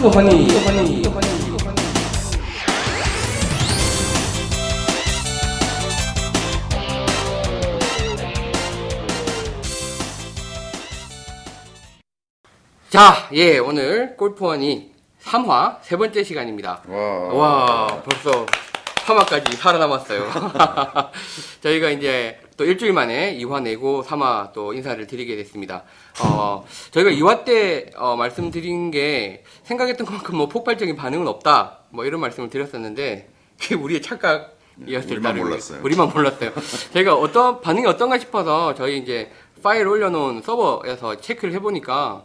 골프 허니. 허니. 자, 예, 오늘 골프원이 3화 세 번째 시간입니다. 와. 와, 벌써 3화까지 살아남았어요. 저희가 이제 또 일주일 만에 2화 내고 3화 또 인사를 드리게 됐습니다. 어, 저희가 2화 때 어, 말씀드린 게 생각했던 것만큼 뭐 폭발적인 반응은 없다. 뭐 이런 말씀을 드렸었는데 그게 우리의 착각이었을 우리만 따름이- 몰랐어요. 우리만 몰랐어요. 저희가 어떤 반응이 어떤가 싶어서 저희 이제 파일 올려놓은 서버에서 체크를 해보니까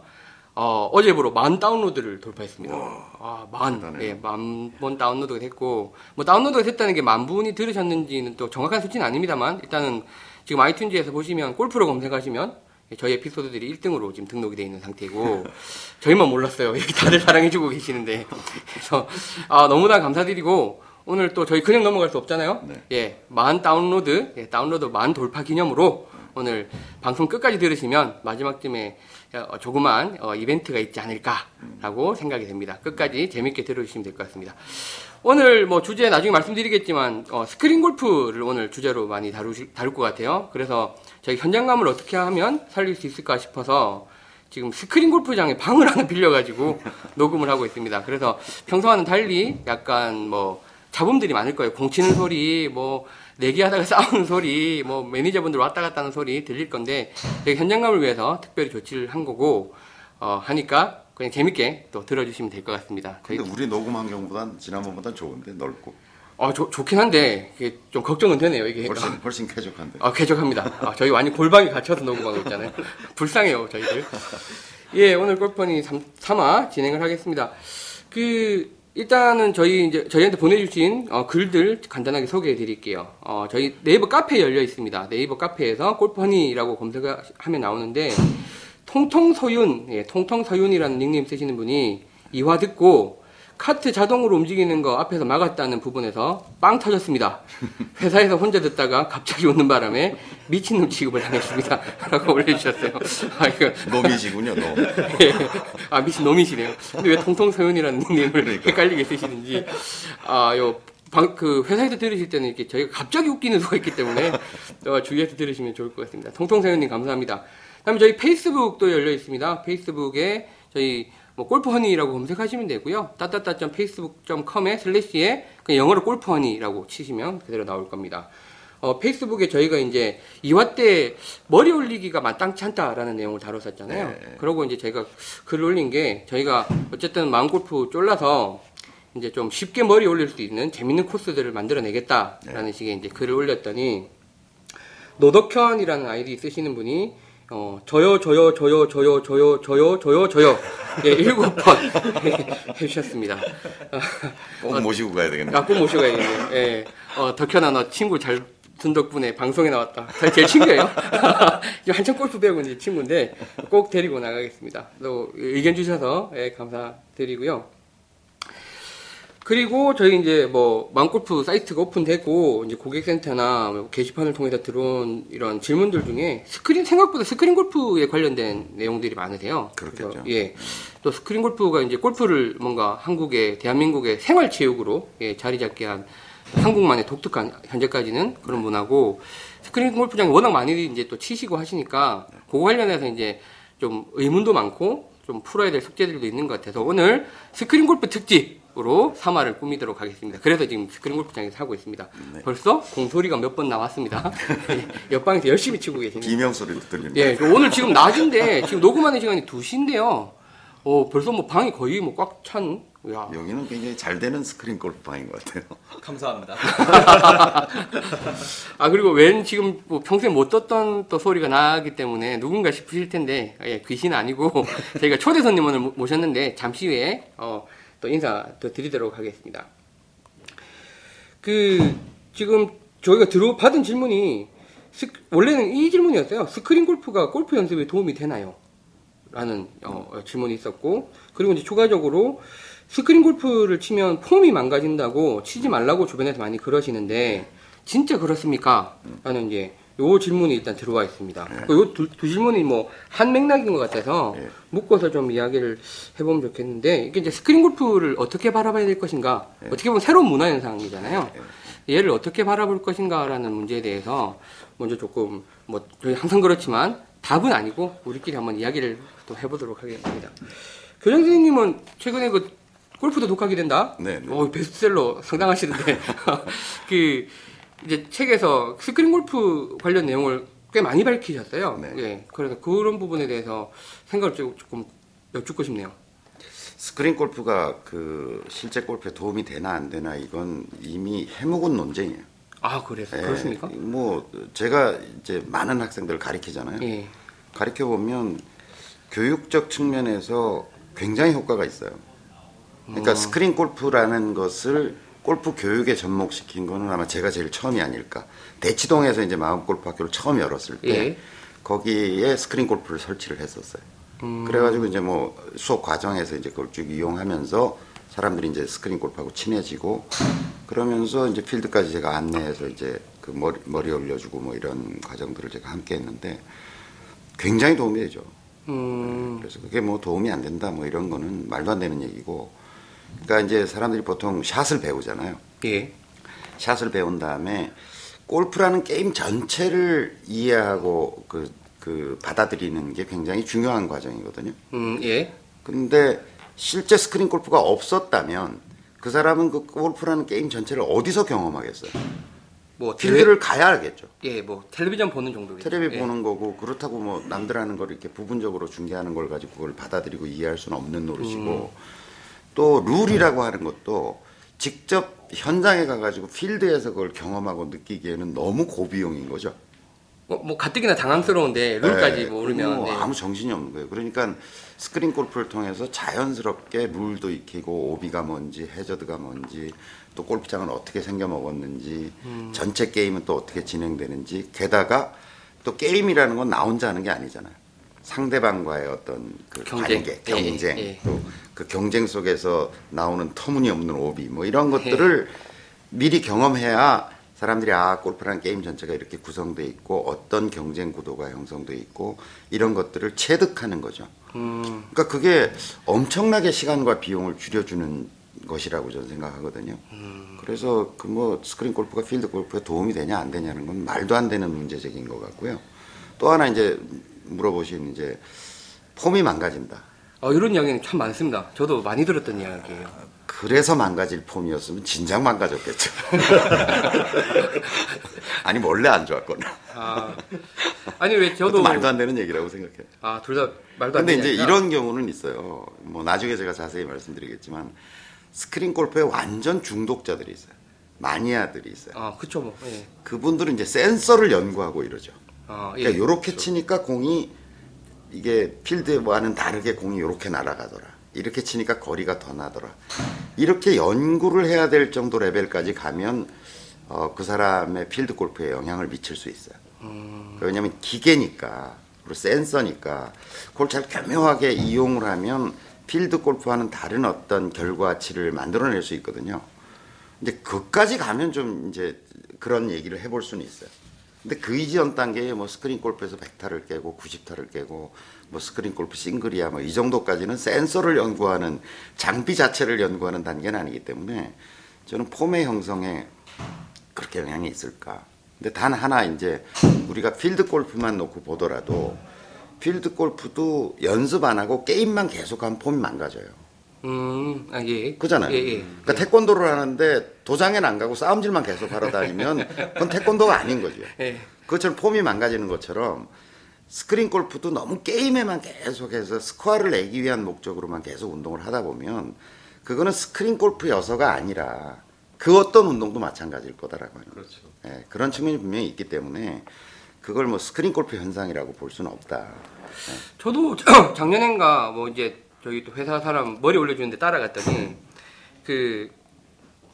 어, 어제부로 만 다운로드를 돌파했습니다. 아, 만. 예, 만번 다운로드가 됐고, 뭐 다운로드가 됐다는 게 만 분이 들으셨는지는 또 정확한 수치는 아닙니다만, 일단은 지금 아이튠즈에서 보시면 골프로 검색하시면 예, 저희 에피소드들이 1등으로 지금 등록이 되어 있는 상태고, 저희만 몰랐어요. 이렇게 다들 사랑해주고 계시는데. 그래서, 아, 너무나 감사드리고, 오늘 또 저희 그냥 넘어갈 수 없잖아요. 네. 예, 만 다운로드, 예, 다운로드 만 돌파 기념으로 오늘 방송 끝까지 들으시면 마지막쯤에 어, 조그만 어, 이벤트가 있지 않을까라고 생각이 됩니다. 끝까지 재밌게 들어주시면 될 것 같습니다. 오늘 뭐 주제 나중에 말씀드리겠지만 어, 스크린 골프를 오늘 주제로 많이 다루실, 다룰 것 같아요. 그래서 저희 현장감을 어떻게 하면 살릴 수 있을까 싶어서 지금 스크린 골프장에 방을 하나 빌려가지고 녹음을 하고 있습니다. 그래서 평소와는 달리 약간 뭐 잡음들이 많을 거예요. 공 치는 소리, 뭐 내기하다가 싸우는 소리, 뭐 매니저분들 왔다 갔다 하는 소리 들릴 건데 저희 현장감을 위해서 특별히 조치를 한 거고 어, 하니까 그냥 재밌게 또 들어주시면 될 것 같습니다. 저희 근데 우리 녹음 환경보단 지난번보단 좋은데 넓고 어, 좋- 좋긴 한데 이게 좀 걱정은 되네요. 이게 훨씬 훨씬 쾌적한데. 아, 쾌적합니다. 아, 저희 완전 골방에 갇혀서 녹음하고 있잖아요. 불쌍해요, 저희들. 예, 오늘 골퍼니 3 화 진행을 하겠습니다. 그, 일단은 저희 이제, 저희한테 보내주신 어, 글들 간단하게 소개해 드릴게요. 어, 저희 네이버 카페 열려 있습니다. 네이버 카페에서 골퍼니라고 검색하면 나오는데, 통통서윤, 예, 통통서윤이라는 닉네임 쓰시는 분이 이화 듣고 카트 자동으로 움직이는 거 앞에서 막았다는 부분에서 빵 터졌습니다. 회사에서 혼자 듣다가 갑자기 웃는 바람에 미친놈 취급을 당했습니다. 라고 올려주셨어요. 아, 이거, 놈이시군요, 놈. 예. 아, 미친 놈이시네요. 근데 왜 통통서윤이라는 닉네임을 헷갈리게 쓰시는지. 아, 요, 방, 그, 회사에서 들으실 때는 이렇게 저희가 갑자기 웃기는 수가 있기 때문에 어, 주의해서 들으시면 좋을 것 같습니다. 통통서윤님 감사합니다. 다음에 저희 페이스북도 열려 있습니다. 페이스북에 저희 뭐 골프허니라고 검색하시면 되고요. 따따따.facebook.com에 슬래시에 그냥 영어로 골프허니라고 치시면 그대로 나올 겁니다. 어, 페이스북에 저희가 이제 2화 때 머리 올리기가 마땅치 않다라는 내용을 다뤘었잖아요. 네. 그러고 이제 저희가 글을 올린 게 저희가 어쨌든 마음골프 쫄라서 이제 좀 쉽게 머리 올릴 수 있는 재밌는 코스들을 만들어내겠다라는 식의 이제 글을 올렸더니 노덕현이라는 아이디 쓰시는 분이 어, 저요, 저요, 저요, 저요, 저요, 저요, 저요, 저요. 예, 일곱 번 해주셨습니다. 꼭 모시고 가야 되겠네. 아, 꼭 모시고 가야겠네요. 예. 어, 덕현아, 너 친구 잘 둔 덕분에 방송에 나왔다. 제- 제 친구예요. 한참 골프 배우고 있는 친구인데 꼭 데리고 나가겠습니다. 또 의견 주셔서 예, 감사드리고요. 그리고 저희 이제 뭐 마음골프 사이트가 오픈되고 이제 고객센터나 뭐 게시판을 통해서 들어온 이런 질문들 중에 스크린 생각보다 스크린 골프에 관련된 내용들이 많으세요. 그렇겠죠. 예. 또 스크린 골프가 이제 골프를 뭔가 한국의 대한민국의 생활 체육으로 예, 자리 잡게 한 한국만의 독특한 현재까지는 그런 문화고 스크린 골프장이 워낙 많이 이제 또 치시고 하시니까 그거 관련해서 이제 좀 의문도 많고 좀 풀어야 될 숙제들도 있는 것 같아서 오늘 스크린 골프 특집 으로 3화를 꾸미도록 하겠습니다. 그래서 지금 스크린 골프장에서 하고 있습니다. 벌써 공소리가 몇 번 나왔습니다. 옆방에서 열심히 치고 계시는. 비명 소리도 들립니다. 예, 그 오늘 지금 낮인데 지금 녹음하는 시간이 2시인데요. 어, 벌써 뭐 방이 거의 뭐 꽉 찬. 야. 여기는 굉장히 잘 되는 스크린 골프방인 것 같아요. 감사합니다. 아 그리고 웬 지금 뭐 평소에 못 듣던 또 소리가 나기 때문에 누군가 싶으실 텐데 예, 귀신 아니고 저희가 초대 손님 오늘 모- 모셨는데 잠시 후에 어, 또 인사 더 드리도록 하겠습니다. 그 지금 저희가 들어 받은 질문이 스- 원래는 이 질문이었어요. 스크린 골프가 골프 연습에 도움이 되나요? 라는 어, 어, 질문이 있었고 그리고 이제 추가적으로 스크린 골프를 치면 폼이 망가진다고 치지 말라고 주변에서 많이 그러시는데 진짜 그렇습니까? 라는 이제 요 질문이 일단 들어와 있습니다. 네. 요두 두 질문이 뭐 한 맥락인 것 같아서 네. 묶어서 좀 이야기를 해보면 좋겠는데 이게 이제 스크린 골프를 어떻게 바라봐야 될 것인가 네. 어떻게 보면 새로운 문화 현상이잖아요. 얘를 어떻게 바라볼 것인가라는 문제에 대해서 먼저 조금 뭐 저희 항상 그렇지만 답은 아니고 우리끼리 한번 이야기를 또 해보도록 하겠습니다. 교장 선생님은 최근에 그 골프도 독학이 된다. 네, 네. 어, 베스트셀러 상당하시던데 그 이제 책에서 스크린 골프 관련 내용을 꽤 많이 밝히셨어요. 네. 예, 그래서 그런 부분에 대해서 생각을 좀- 조금 여쭙고 싶네요. 스크린 골프가 그 실제 골프에 도움이 되나 안 되나 이건 이미 해묵은 논쟁이에요. 아, 그래서 예, 그렇습니까? 뭐 제가 이제 많은 학생들 가르치잖아요. 예. 가르쳐 보면 교육적 측면에서 굉장히 효과가 있어요. 그러니까 어. 스크린 골프라는 것을 골프 교육에 접목시킨 거는 아마 제가 제일 처음이 아닐까. 대치동에서 이제 마음 골프 학교를 처음 열었을 때 예. 거기에 스크린 골프를 설치를 했었어요. 음. 그래가지고 이제 뭐 수업 과정에서 이제 그걸 쭉 이용하면서 사람들이 이제 스크린 골프하고 친해지고 그러면서 이제 필드까지 제가 안내해서 이제 그 머리, 머리 올려주고 뭐 이런 과정들을 제가 함께 했는데 굉장히 도움이 되죠. 음, 그래서 그게 뭐 도움이 안 된다 뭐 이런 거는 말도 안 되는 얘기고 그러니까 이제 사람들이 보통 샷을 배우잖아요. 예. 샷을 배운 다음에 골프라는 게임 전체를 이해하고 그, 그 받아들이는 게 굉장히 중요한 과정이거든요. 음, 예. 근데 실제 스크린 골프가 없었다면 그 사람은 그 골프라는 게임 전체를 어디서 경험하겠어요? 뭐 대회- 필드를 가야 알겠죠. 예, 뭐 텔레비전 보는 정도겠죠. 텔레비 예. 보는 거고 그렇다고 뭐 남들 하는 걸 이렇게 부분적으로 중계하는 걸 가지고 그걸 받아들이고 이해할 수는 없는 노릇이고 또 룰이라고 하는 것도 직접 현장에 가가지고 필드에서 그걸 경험하고 느끼기에는 너무 고비용인 거죠. 뭐, 뭐 가뜩이나 당황스러운데 룰까지 네, 모르면 뭐 네. 아무 정신이 없는 거예요. 그러니까 스크린 골프를 통해서 자연스럽게 룰도 익히고 오비가 뭔지 해저드가 뭔지 또 골프장은 어떻게 생겨 먹었는지 음. 전체 게임은 또 어떻게 진행되는지 게다가 또 게임이라는 건 나 혼자 하는 게 아니잖아요. 상대방과의 어떤 그 경쟁. 관계, 예, 경쟁, 예. 또그 경쟁 속에서 나오는 터무니없는 오비 뭐 이런 것들을 미리 경험해야 사람들이 아 골프라는 게임 전체가 이렇게 구성돼 있고 어떤 경쟁 구도가 형성돼 있고 이런 것들을 체득하는 거죠. 음, 그러니까 그게 엄청나게 시간과 비용을 줄여주는 것이라고 저는 생각하거든요. 그래서 그 뭐 스크린 골프가 필드 골프에 도움이 되냐 안 되냐는 건 말도 안 되는 문제적인 것 같고요. 또 하나 이제 물어보신 이제 폼이 망가진다. 어, 이런 이야기는 참 많습니다. 저도 많이 들었던 이야기예요. 그래서 망가질 폼이었으면 진작 망가졌겠죠. 아니 원래 안 좋았거나. 아, 아니 왜 저도 말도 안 되는 얘기라고 생각해요. 아, 둘 다 말도 안 근데 되는 이제 이야기라. 이런 경우는 있어요. 뭐 나중에 제가 자세히 말씀드리겠지만 스크린 골프에 완전 중독자들이 있어요. 마니아들이 있어요. 아, 그쵸 뭐. 예. 그분들은 이제 센서를 연구하고 이러죠. 아, 예. 그러니까 요렇게 치니까 공이 이게 필드와는 다르게 공이 요렇게 날아가더라. 이렇게 치니까 거리가 더 나더라. 이렇게 연구를 해야 될 정도 레벨까지 가면 어, 그 사람의 필드 골프에 영향을 미칠 수 있어요. 왜냐하면 기계니까 그리고 센서니까 그걸 잘 교묘하게 이용을 하면 필드 골프와는 다른 어떤 결과치를 만들어낼 수 있거든요. 근데 그까지 가면 좀 이제 그런 얘기를 해볼 수는 있어요. 근데 그 이전 단계에 뭐 스크린 골프에서 100타를 깨고 90타를 깨고 뭐 스크린 골프 싱글이야 뭐 이 정도까지는 센서를 연구하는 장비 자체를 연구하는 단계는 아니기 때문에 저는 폼의 형성에 그렇게 영향이 있을까. 근데 단 하나 이제 우리가 필드 골프만 놓고 보더라도 필드 골프도 연습 안 하고 게임만 계속하면 폼이 망가져요. 음, 아, 예. 그잖아요. 예, 예. 그러니까 태권도를 하는데 도장에는 안 가고 싸움질만 계속 하러 다니면 그건 태권도가 아닌 거죠. 예. 그것처럼 폼이 망가지는 것처럼 스크린 골프도 너무 게임에만 계속해서 스코어를 내기 위한 목적으로만 계속 운동을 하다 보면 그거는 스크린 골프 여서가 아니라 그 어떤 운동도 마찬가지일 거다라고 하는 거죠. 예, 그런 측면이 분명히 있기 때문에 그걸 뭐 스크린 골프 현상이라고 볼 수는 없다. 저도 작년엔가 뭐 이제 저희 또 회사 사람 머리 올려주는데 따라갔더니 그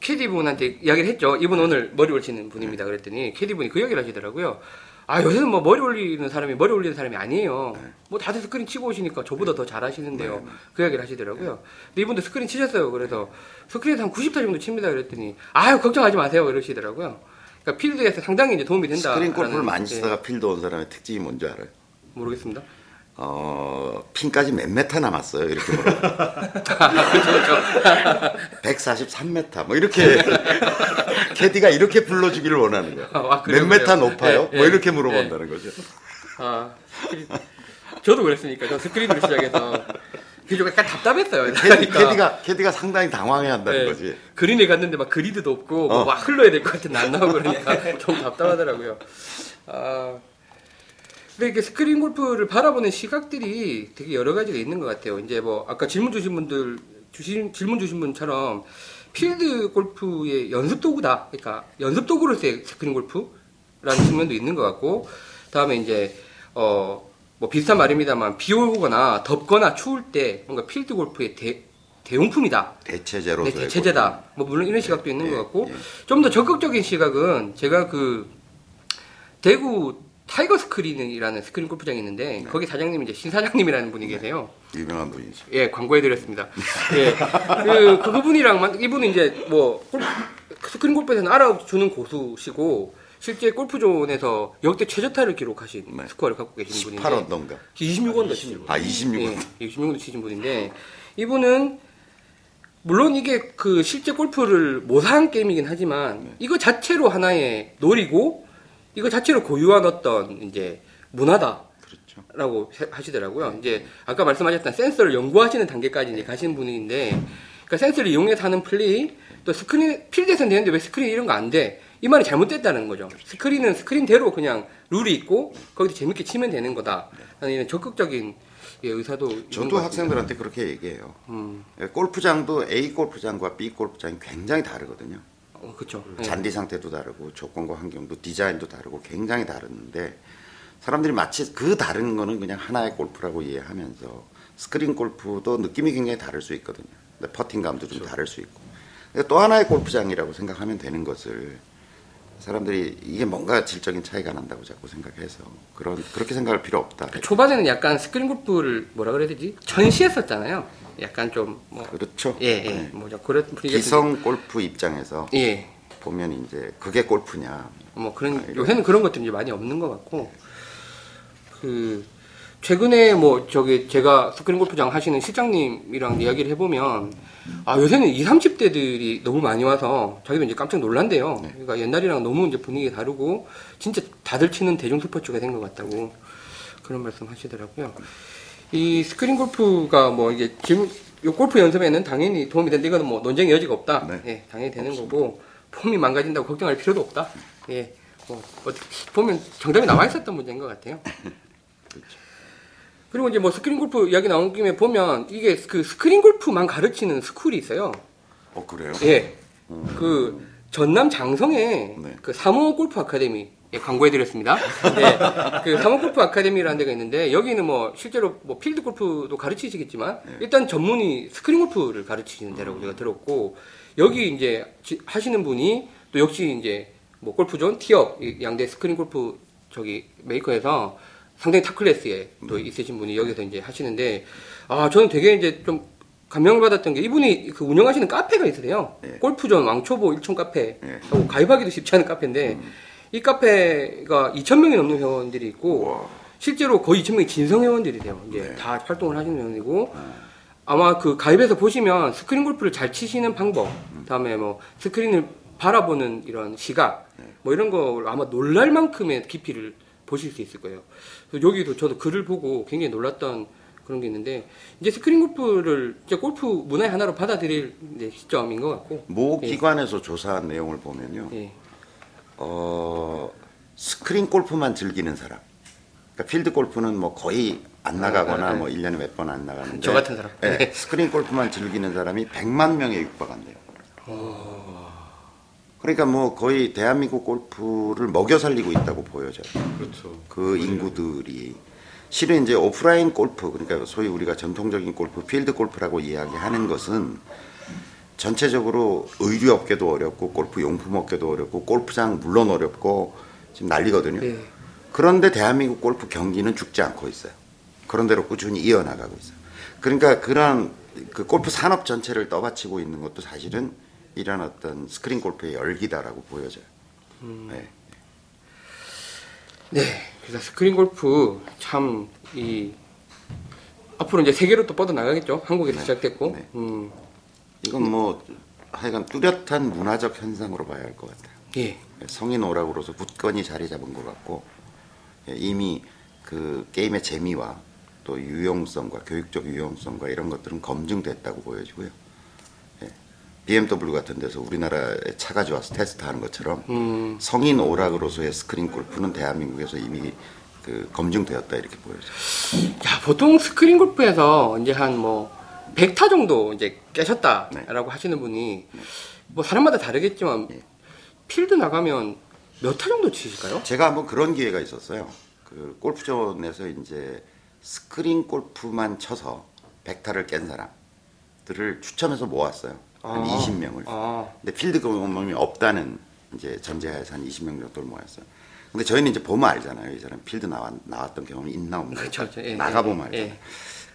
캐디 분한테 이야기를 했죠. 이분 오늘 머리 올리시는 분입니다. 그랬더니 캐디 분이 그 이야기를 하시더라고요. 아 요새는 뭐 머리 올리는 사람이 머리 올리는 사람이 아니에요. 뭐 다들 스크린 치고 오시니까 저보다 더 잘하시는데요. 그 이야기를 하시더라고요. 근데 이분도 스크린 치셨어요. 그래서 스크린에서 한 90타 정도 칩니다. 그랬더니 아유 걱정하지 마세요. 이러시더라고요. 그러니까 필드에서 상당히 이제 도움이 된다. 스크린 골프를 많이 예, 쓰다가 필드 온 사람의 특징이 뭔지 알아요? 모르겠습니다. 어, 핀까지 몇 메타 남았어요? 이렇게 물어. 그렇죠, 143m. 뭐 이렇게 캐디가 이렇게 불러 주기를 원하는 거야. 아, 몇 메타? 높아요? 예, 뭐 예. 이렇게 물어본다는 거죠. 아. 저도 그랬으니까 저 스크린으로 시작해서 그게 좀 약간 답답했어요. 캐디, 그러니까. 캐디가 캐디가 상당히 당황해한다는 네. 거지. 그린에 갔는데 막 그리드도 없고 뭐 어. 막 흘러야 될 것 같은데 안 나오고 그러니까 좀 답답하더라고요. 아, 근데 이게 스크린 골프를 바라보는 시각들이 되게 여러 가지가 있는 것 같아요. 이제 뭐 아까 질문 주신 분들 주신 질문 주신 분처럼 필드 골프의 연습 도구다. 그러니까 연습 도구로서의 스크린 골프라는 측면도 있는 것 같고 다음에 이제 어 뭐 비슷한 말입니다만 비 오거나 덥거나 추울 때 뭔가 필드 골프의 대, 대용품이다. 대체제로서. 네, 대체제다. 뭐 물론 이런 시각도 있는 예, 것 같고 예. 좀더 적극적인 시각은 제가 그 대구 타이거 스크린이라는 스크린 골프장이 있는데 거기 사장님이 이제 신 사장님이라는 분이 계세요. 유명한 분이죠. 예, 광고해드렸습니다. 예, 그, 그 그분이랑 만- 이분은 이제 뭐 골- 스크린 골프에서는 알아주는 고수시고 실제 골프존에서 역대 최저타를 기록하신 네. 스코어를 갖고 계신 분인데 18원던가. 26원도 치신 분. 아, 26원. 예, 26원도 치신 분인데 이분은 물론 이게 그 실제 골프를 모사한 게임이긴 하지만 네. 이거 자체로 하나의 놀이고 이거 자체로 고유한 어떤 이제 문화다. 그렇죠. 라고 세- 하시더라고요. 이제 아까 말씀하셨던 센서를 연구하시는 단계까지 이제 가신 분인데, 그러니까 센서를 이용해서 하는 플레이, 또 스크린 필드에서는 되는데 왜 스크린 이런 거 안 돼? 이 말이 잘못됐다는 거죠. 스크린은 스크린대로 그냥 룰이 있고 거기서 재밌게 치면 되는 거다. 라는 이런 적극적인 예, 의사도 저도. 학생들한테 그렇게 얘기해요. 음, 예, 골프장도 A 골프장과 B 골프장이 굉장히 다르거든요. 어, 그렇죠. 잔디 상태도 다르고 조건과 환경도 디자인도 다르고 굉장히 다른데 사람들이 마치 그 다른 거는 그냥 하나의 골프라고 이해하면서 스크린 골프도 느낌이 굉장히 다를 수 있거든요. 근데 퍼팅감도 좀 다를 수 있고 또 하나의 골프장이라고 생각하면 되는 것을 사람들이 이게 뭔가 질적인 차이가 난다고 자꾸 생각해서 그런 그렇게 생각할 필요 없다. 초반에는 약간 스크린 골프를 뭐라 그래야 되지? 천시했었잖아요. 약간 좀 뭐, 그렇죠. 예, 예, 네. 뭐 그런 분위기가 기성 골프 입장에서 좀- 예, 보면 이제 그게 골프냐 뭐 그런 아, 요새는 그런 것들이 이제 많이 없는 것 같고 그 최근에 뭐 저기 제가 스크린 골프장 하시는 실장님이랑 이야기를 해보면 아 요새는 20, 30대들이 너무 많이 와서 자기도 이제 깜짝 놀란대요. 네. 그러니까 옛날이랑 너무 이제 분위기가 다르고 진짜 다들 치는 대중 스포츠가 된 것 같다고 그런 말씀 하시더라고요. 이 스크린 골프가 뭐 이게 지금 요 골프 연습에는 당연히 도움이 된다. 이거는 뭐 논쟁의 여지가 없다. 네. 예, 당연히 되는 거고 폼이 망가진다고 걱정할 필요도 없다. 예, 뭐 어떻게 보면 정답이 나와 있었던 문제인 것 같아요. 그리고 이제 뭐 스크린 골프 이야기 나온 김에 보면 이게 그 스크린 골프만 가르치는 스쿨이 있어요. 어 그래요? 예, 그 전남 장성에 네. 그 삼호 골프 아카데미 예, 광고해드렸습니다. 예, 그 삼호 골프 아카데미라는 데가 있는데 여기는 뭐 실제로 뭐 필드 골프도 가르치시겠지만 일단 전문이 스크린 골프를 가르치시는 데라고 제가 들었고 여기 이제 지- 하시는 분이 또 역시 이제 뭐 골프존 티업 이 양대 스크린 골프 저기 메이커에서 상당히 탑 클래스에 또 있으신 분이 여기서 이제 하시는데 아 저는 되게 이제 좀 감명을 받았던 게 이분이 그 운영하시는 카페가 있으세요. 네. 골프존 왕초보 일촌 카페. 네. 하고 가입하기도 쉽지 않은 카페인데 이 카페가 2,000명이 넘는 회원들이 있고 우와. 실제로 거의 2,000명이 진성 회원들이래요. 이제 네. 다 활동을 하시는 회원이고 아마 그 가입해서 보시면 스크린 골프를 잘 치시는 방법, 그다음에 뭐 스크린을 바라보는 이런 시각, 뭐 이런 걸 아마 놀랄 만큼의 깊이를 보실 수 있을 거예요. 그래서 여기도 저도 글을 보고 굉장히 놀랐던 그런 게 있는데 이제 스크린 골프를 이제 골프 문화의 하나로 받아들일 이제 시점인 것 같고, 모 예. 기관에서 조사한 내용을 보면요. 예, 어, 스크린 골프만 즐기는 사람. 그러니까 필드 골프는 뭐 거의 안 나가거나 아, 네. 뭐 1년에 몇 번 안 나가는데 저 같은 사람. 예, 스크린 골프만 즐기는 사람이 100만 명에 육박한대요. 그러니까 뭐 거의 대한민국 골프를 먹여 살리고 있다고 보여져요. 그렇죠. 그 인구들이 실은 이제 오프라인 골프 그러니까 소위 우리가 전통적인 골프 필드 골프라고 이야기하는 것은 전체적으로 의류 업계도 어렵고 골프 용품 업계도 어렵고 골프장 물론 어렵고 지금 난리거든요. 예. 그런데 대한민국 골프 경기는 죽지 않고 있어요. 그런 대로 꾸준히 이어나가고 있어요. 그러니까 그런 그 골프 산업 전체를 떠받치고 있는 것도 사실은 이런 어떤 스크린 골프의 열기다라고 보여져요. 네. 네, 그래서 스크린 골프 참 이 앞으로 이제 세계로 또 뻗어 나가겠죠. 한국에서 네. 시작됐고, 네. 음, 이건 뭐 하여간 뚜렷한 문화적 현상으로 봐야 할 것 같아요. 예, 성인 오락으로서 굳건히 자리 잡은 것 같고 예, 이미 그 게임의 재미와 또 유용성과 교육적 유용성과 이런 것들은 검증됐다고 보여지고요. 예, BMW 같은 데서 우리나라에 차가 좋아서 테스트하는 것처럼 음, 성인 오락으로서의 스크린 골프는 대한민국에서 이미 그 검증되었다 이렇게 보여져요. 자 보통 스크린 골프에서 이제 한뭐 100타 정도 이제 깨셨다라고 하시는 분이 뭐 사람마다 다르겠지만 네. 필드 나가면 몇 타 정도 치실까요? 제가 한번 그런 기회가 있었어요. 그 골프존에서 이제 스크린 골프만 쳐서 100타를 깬 사람들을 추첨해서 모았어요. 한 아. 20명을. 아, 근데 필드 경험이 없다는 이제 전제하에서 한 20명 정도를 모았어요. 근데 저희는 이제 보면 알잖아요. 이 사람 필드 나왔, 나왔던 경험이 있나 없나. 그렇죠. 예, 나가보면 예, 알잖아요.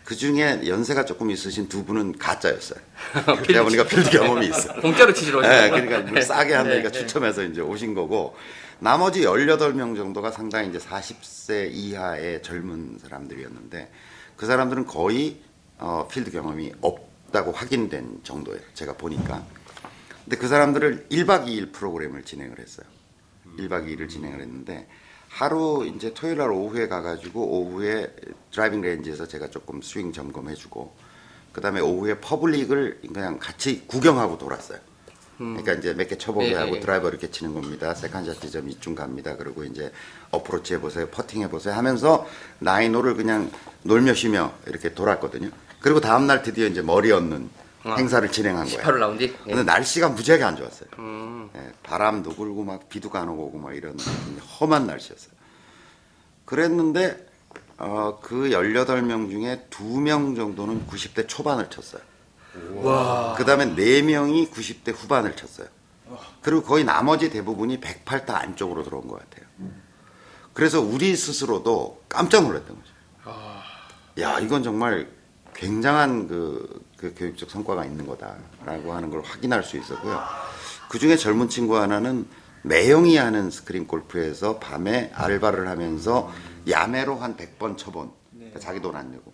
그 중에 연세가 조금 있으신 두 분은 가짜였어요. 제가 보니까 필드 경험이 있어요. 공짜로 치시러 오신 네? 그러니까 뭐 싸게 한다니까 네, 네. 추첨해서 이제 오신 거고 나머지 18명 정도가 상당히 이제 40세 이하의 젊은 사람들이었는데 그 사람들은 거의 어, 필드 경험이 없다고 확인된 정도예요. 제가 보니까. 근데 그 사람들을 1박 2일 프로그램을 진행을 했어요. 1박 2일을 진행을 했는데 하루 이제 토요일 날 오후에 가가지고 오후에 driving range에서 제가 조금 스윙 점검해주고 그 다음에 오후에 public을 그냥 같이 구경하고 돌았어요. 그러니까 이제 몇 개 쳐보게 예, 예, 하고 예. 드라이버 이렇게 치는 겁니다. second shot 지점 이쯤 갑니다. 그리고 이제 어프로치 해보세요. 퍼팅 해보세요. 하면서 nine hole을 그냥 놀며 쉬며 이렇게 돌았거든요. 그리고 다음날 드디어 이제 머리 얹는 아. 행사를 진행한 거예요. 18홀 라운드. 예. 근데 날씨가 무지하게 안 좋았어요. 음, 예, 바람도 불고 막 비도 간오고 오고 막 이런 험한 날씨였어요. 그랬는데 어, 그 18명 중에 2명 정도는 90대 초반을 쳤어요. 와, 그 다음에 4명이 90대 후반을 쳤어요. 그리고 거의 나머지 대부분이 108타 안쪽으로 들어온 것 같아요. 그래서 우리 스스로도 깜짝 놀랐던 거죠. 야, 이건 정말 굉장한 그, 그 교육적 성과가 있는 거다라고 하는 걸 확인할 수 있었고요. 그 중에 젊은 친구 하나는 매형이 하는 스크린 골프에서 밤에 알바를 하면서 야매로 한 100번 쳐본 그러니까 자기 돈 안 내고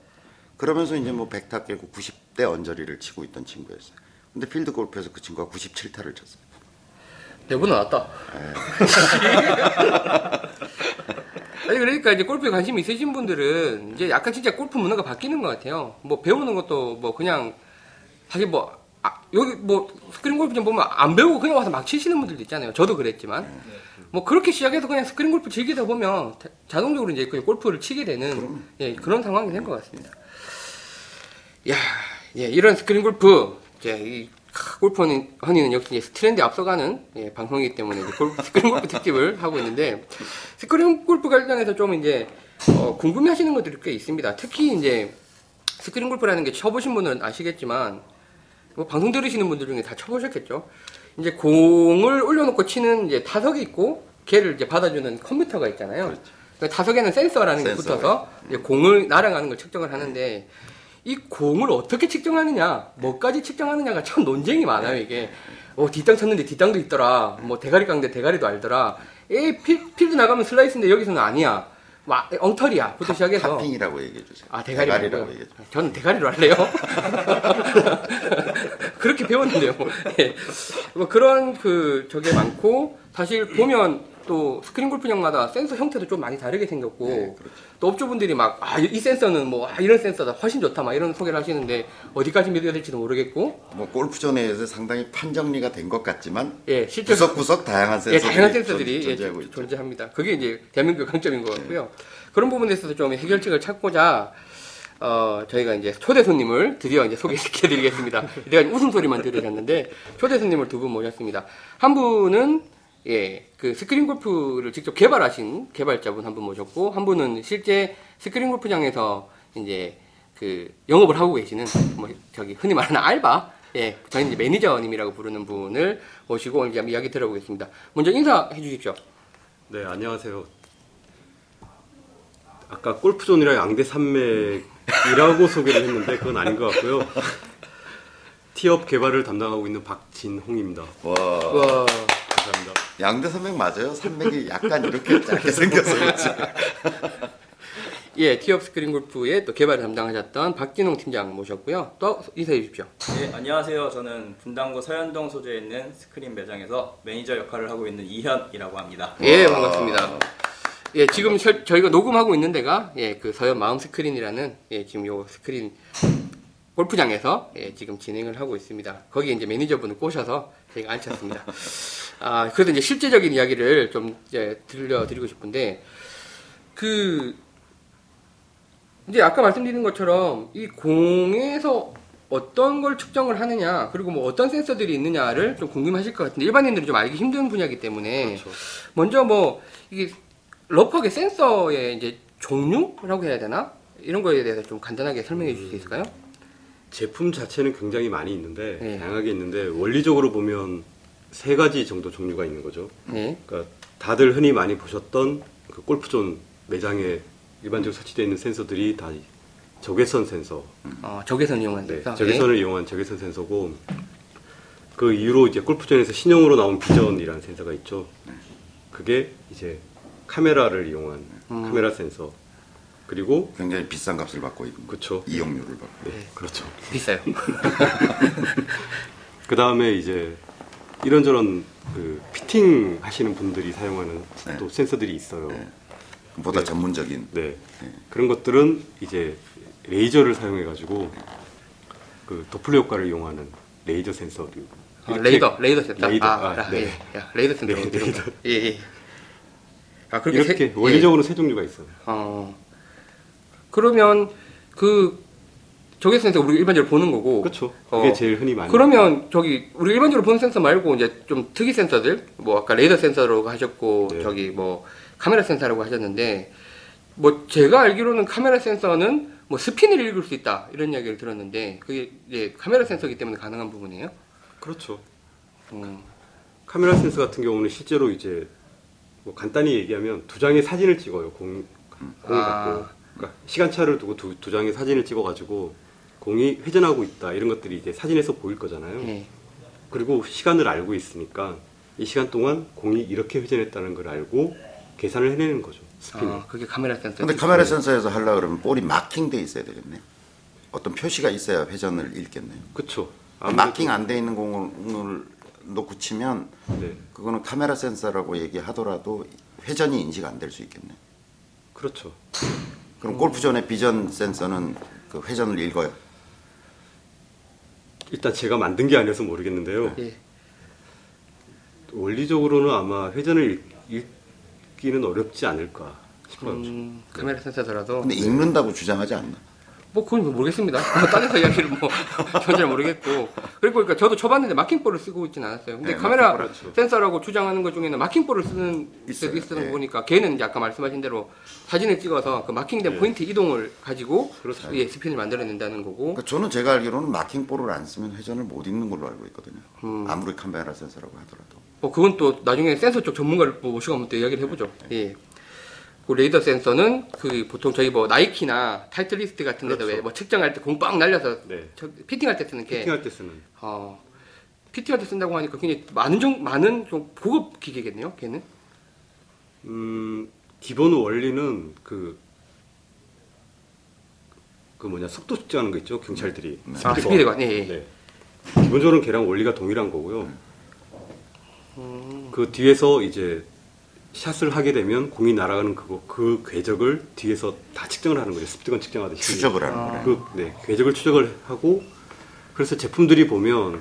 그러면서 이제 뭐 100타 깨고 90대 언저리를 치고 있던 친구였어요. 근데 필드 골프에서 그 친구가 97타를 쳤어요. 대본 나왔다. 아니 그러니까 이제 골프에 관심 있으신 분들은 이제 약간 진짜 골프 문화가 바뀌는 것 같아요. 뭐 배우는 것도 뭐 그냥 사실 뭐 아, 여기 뭐 스크린 골프 좀 보면 안 배우고 그냥 와서 막 치시는 분들도 있잖아요. 저도 그랬지만 뭐 그렇게 시작해서 그냥 스크린 골프 즐기다 보면 자- 자동적으로 이제 그 골프를 치게 되는 예, 그런 상황이 된 것 같습니다. 야, 예, 이런 스크린 골프 이제 골프 허니, 허니는 역시 트렌드에 앞서가는 예, 방송이기 때문에 골프, 스크린 골프 특집을 하고 있는데 스크린 골프 관련해서 좀 이제 어, 궁금해하시는 것들이 꽤 있습니다. 특히 이제 스크린 골프라는 게 쳐보신 분은 아시겠지만 뭐 방송 들으시는 분들 중에 다 쳐보셨겠죠. 이제 공을 올려놓고 치는 이제 타석이 있고 걔를 이제 받아주는 컴퓨터가 있잖아요. 그 타석에는 센서라는 게 센서가 붙어서 이제 공을 날아가는 걸 측정을 하는데 이 공을 어떻게 측정하느냐, 뭐까지 측정하느냐가 참 논쟁이 많아요 이게. 어 뒷땅 쳤는데 뒷땅도 있더라. 뭐 대가리 깠는데 대가리도 알더라. 에 필, 필드 나가면 슬라이스인데 여기서는 아니야. 막 엉터리야.부터 시작해서 topping이라고 얘기해 주세요. 아 대가리 대가리라고. 얘기해 주세요. 저는 대가리로 할래요. 그렇게 배웠는데요. 예. 뭐 그런 그 저게 많고 사실 보면 또 스크린 골프장마다 센서 형태도 좀 많이 다르게 생겼고 네, 그렇죠. 또 업주분들이 막 아 이 센서는 뭐 아, 이런 센서다 훨씬 좋다 막 이런 소개를 하시는데 어디까지 믿어야 될지도 모르겠고 뭐 골프존에서 상당히 판 정리가 된 것 같지만 예 실제 구석구석 다양한 예, 센서들이 다양한 센서들이 존- 예, 존재하고 존- 있죠. 네. 존재합니다. 그게 이제 대한민국의 강점인 것 같고요. 그런 부분에 있어서 좀 해결책을 찾고자 어, 저희가 이제 초대 손님을 드디어 이제 소개시켜드리겠습니다. 내가 웃음소리만 들으셨는데 초대 손님을 두 분 모셨습니다. 한 분은 예, 그 스크린 골프를 직접 개발하신 개발자분 한 분 모셨고 한 분은 실제 스크린 골프장에서 이제 그 영업을 하고 계시는 뭐 저기 흔히 말하는 알바 예, 저희는 이제 매니저님이라고 부르는 분을 모시고 이제 이야기 들어보겠습니다. 먼저 인사해 주십시오. 네, 안녕하세요. 아까 골프존이랑 양대 산맥이라고 소개를 했는데 그건 아닌 것 같고요. 티업 개발을 담당하고 있는 박진홍입니다. 와, 와, 감사합니다. 양대 산맥 맞아요? 산맥이 약간 이렇게 짧게 그렇지. 예, 티업 스크린 골프의 또 개발을 담당하셨던 박진홍 팀장 모셨고요. 또 인사해 주십시오. 네, 안녕하세요. 저는 분당구 서현동 소재에 있는 스크린 매장에서 매니저 역할을 하고 있는 이현이라고 합니다. 예, 반갑습니다. 예, 지금 저, 저희가 녹음하고 있는 데가 예, 그 서현 마음 스크린이라는 예, 지금 요 스크린 골프장에서 예, 지금 진행을 하고 있습니다. 거기에 이제 매니저분을 꼬셔서 저희가 앉혔습니다. 아, 그래서 이제 실제적인 이야기를 좀 이제 들려드리고 싶은데 그 이제 아까 말씀드린 것처럼 이 공에서 어떤 걸 측정을 하느냐 그리고 뭐 어떤 센서들이 있느냐를 좀 궁금하실 것 같은데 일반인들은 좀 알기 힘든 분야이기 때문에 그렇죠. 먼저 뭐 이게 러프하게 센서의 이제 종류라고 해야 되나 이런 거에 대해서 좀 간단하게 설명해 주실 수 있을까요? 제품 자체는 굉장히 많이 있는데 네. 다양하게 있는데 원리적으로 보면 세 가지 정도 종류가 있는 거죠. 네. 그러니까 다들 흔히 많이 보셨던 그 골프존 매장에 일반적으로 설치되어 있는 센서들이 다 적외선 센서, 어, 적외선 이용한 네, 센서. 적외선을 이용한 적외선 센서고 그 이후로 이제 골프존에서 신형으로 나온 비전이라는 센서가 있죠. 그게 이제 카메라를 이용한 음. 카메라 센서 그리고 굉장히 비싼 값을 받고 있는 거. 그렇죠. 이용료를 받고. 네, 그렇죠. 예, 비싸요. 그 다음에 이제 이런저런 그 피팅 하시는 분들이 사용하는 네. 또 센서들이 있어요. 네. 보다 전문적인. 네. 그런 것들은 이제 레이저를 사용해 가지고 그 도플러 효과를 이용하는 레이저 센서 어, 레이더, 레이더 센서. 레이더, 아, 아, 아, 네. 예. 야, 레이더 센서. 네, 레이더. 거. 예, 예. 아, 그렇게 이렇게 세- 원리적으로 세 종류가 있어요. 예. 어. 그러면 그 적외선 센서 우리가 일반적으로 보는 거고. 그렇죠. 그게 어. 제일 흔히 많이 그러면 저기 우리 일반적으로 보는 센서 말고 이제 좀 특이 센서들 뭐 아까 레이더 센서라고 하셨고 네. 저기 뭐 카메라 센서라고 하셨는데 뭐 제가 알기로는 카메라 센서는 뭐 스핀을 읽을 수 있다 이런 이야기를 들었는데 그게 이제 카메라 센서기 때문에 가능한 부분이에요. 그렇죠. 음. 카메라 센서 같은 경우는 실제로 이제 뭐 간단히 얘기하면 두 장의 사진을 찍어요. 공 공을 아. 갖고 그러니까 시간차를 두고 두, 두 장의 사진을 찍어 가지고 공이 회전하고 있다 이런 것들이 이제 사진에서 보일 거잖아요. 예. 그리고 시간을 알고 있으니까 이 시간 동안 공이 이렇게 회전했다는 걸 알고 계산을 해내는 거죠. 스피을. 아, 그게 카메라 센서. 근데 카메라 센서에서 하려 그러면 볼이 마킹돼 있어야 되겠네. 어떤 표시가 있어야 회전을 읽겠네요. 그렇죠. 마킹 안 돼 있는 공을 놓고 치면 네, 그거는 카메라 센서라고 얘기하더라도 회전이 인식 안 될 수 있겠네. 그렇죠. 그럼 골프존의 비전 센서는 그 회전을 읽어요. 일단 제가 만든 게 아니어서 모르겠는데요. 예. 원리적으로는 아마 회전을 읽, 기는 어렵지 않을까 싶어요. 음, 카메라 센서더라도 근데 읽는다고 주장하지 않나? 뭐 그건 모르겠습니다. 딴에서 이야기를 뭐 저는 잘 모르겠고 그리고 그러니까 저도 쳐봤는데 마킹볼을 쓰고 있진 않았어요. 근데 네, 카메라. 센서라고 주장하는 것 중에는 마킹볼을 쓰는 있어요. 있어요. 있어서 예. 보니까 걔는 이제 아까 말씀하신 대로 사진을 찍어서 그 마킹된 예. 포인트 이동을 가지고 그렇죠. 예, 스핀을 만들어낸다는 거고 그러니까 저는 제가 알기로는 마킹볼을 안 쓰면 회전을 못 읽는 걸로 알고 있거든요. 음. 아무리 카메라 센서라고 하더라도. 뭐 그건 또 나중에 센서 쪽 전문가를 뭐 모시고 또 이야기를 해보죠. 예. 그 레이더 센서는 그 보통 저희 뭐 나이키나 타이틀리스트 같은 데도 그렇죠. 왜뭐 측정할 때 공빵 날려서 네. 저- 피팅할 때 쓰는 게 피팅할 때 쓰는 어, 피팅할 때 쓴다고 하니까 굉장히 많은 종 많은 좀 고급 기계겠네요. 걔는. 음, 기본 원리는 그, 그 뭐냐, 속도 측정하는 거 있죠, 경찰들이. 아, 스피드관. 예, 예. 네. 기본적으로 걔랑 원리가 동일한 거고요. 그 뒤에서 이제 샷을 하게 되면 공이 날아가는 그거, 그 궤적을 뒤에서 다 측정을 하는 거죠. 스피드건 측정하듯이. 추적을 하는 아. 거네. 그, 네, 궤적을 추적을 하고, 그래서 제품들이 보면,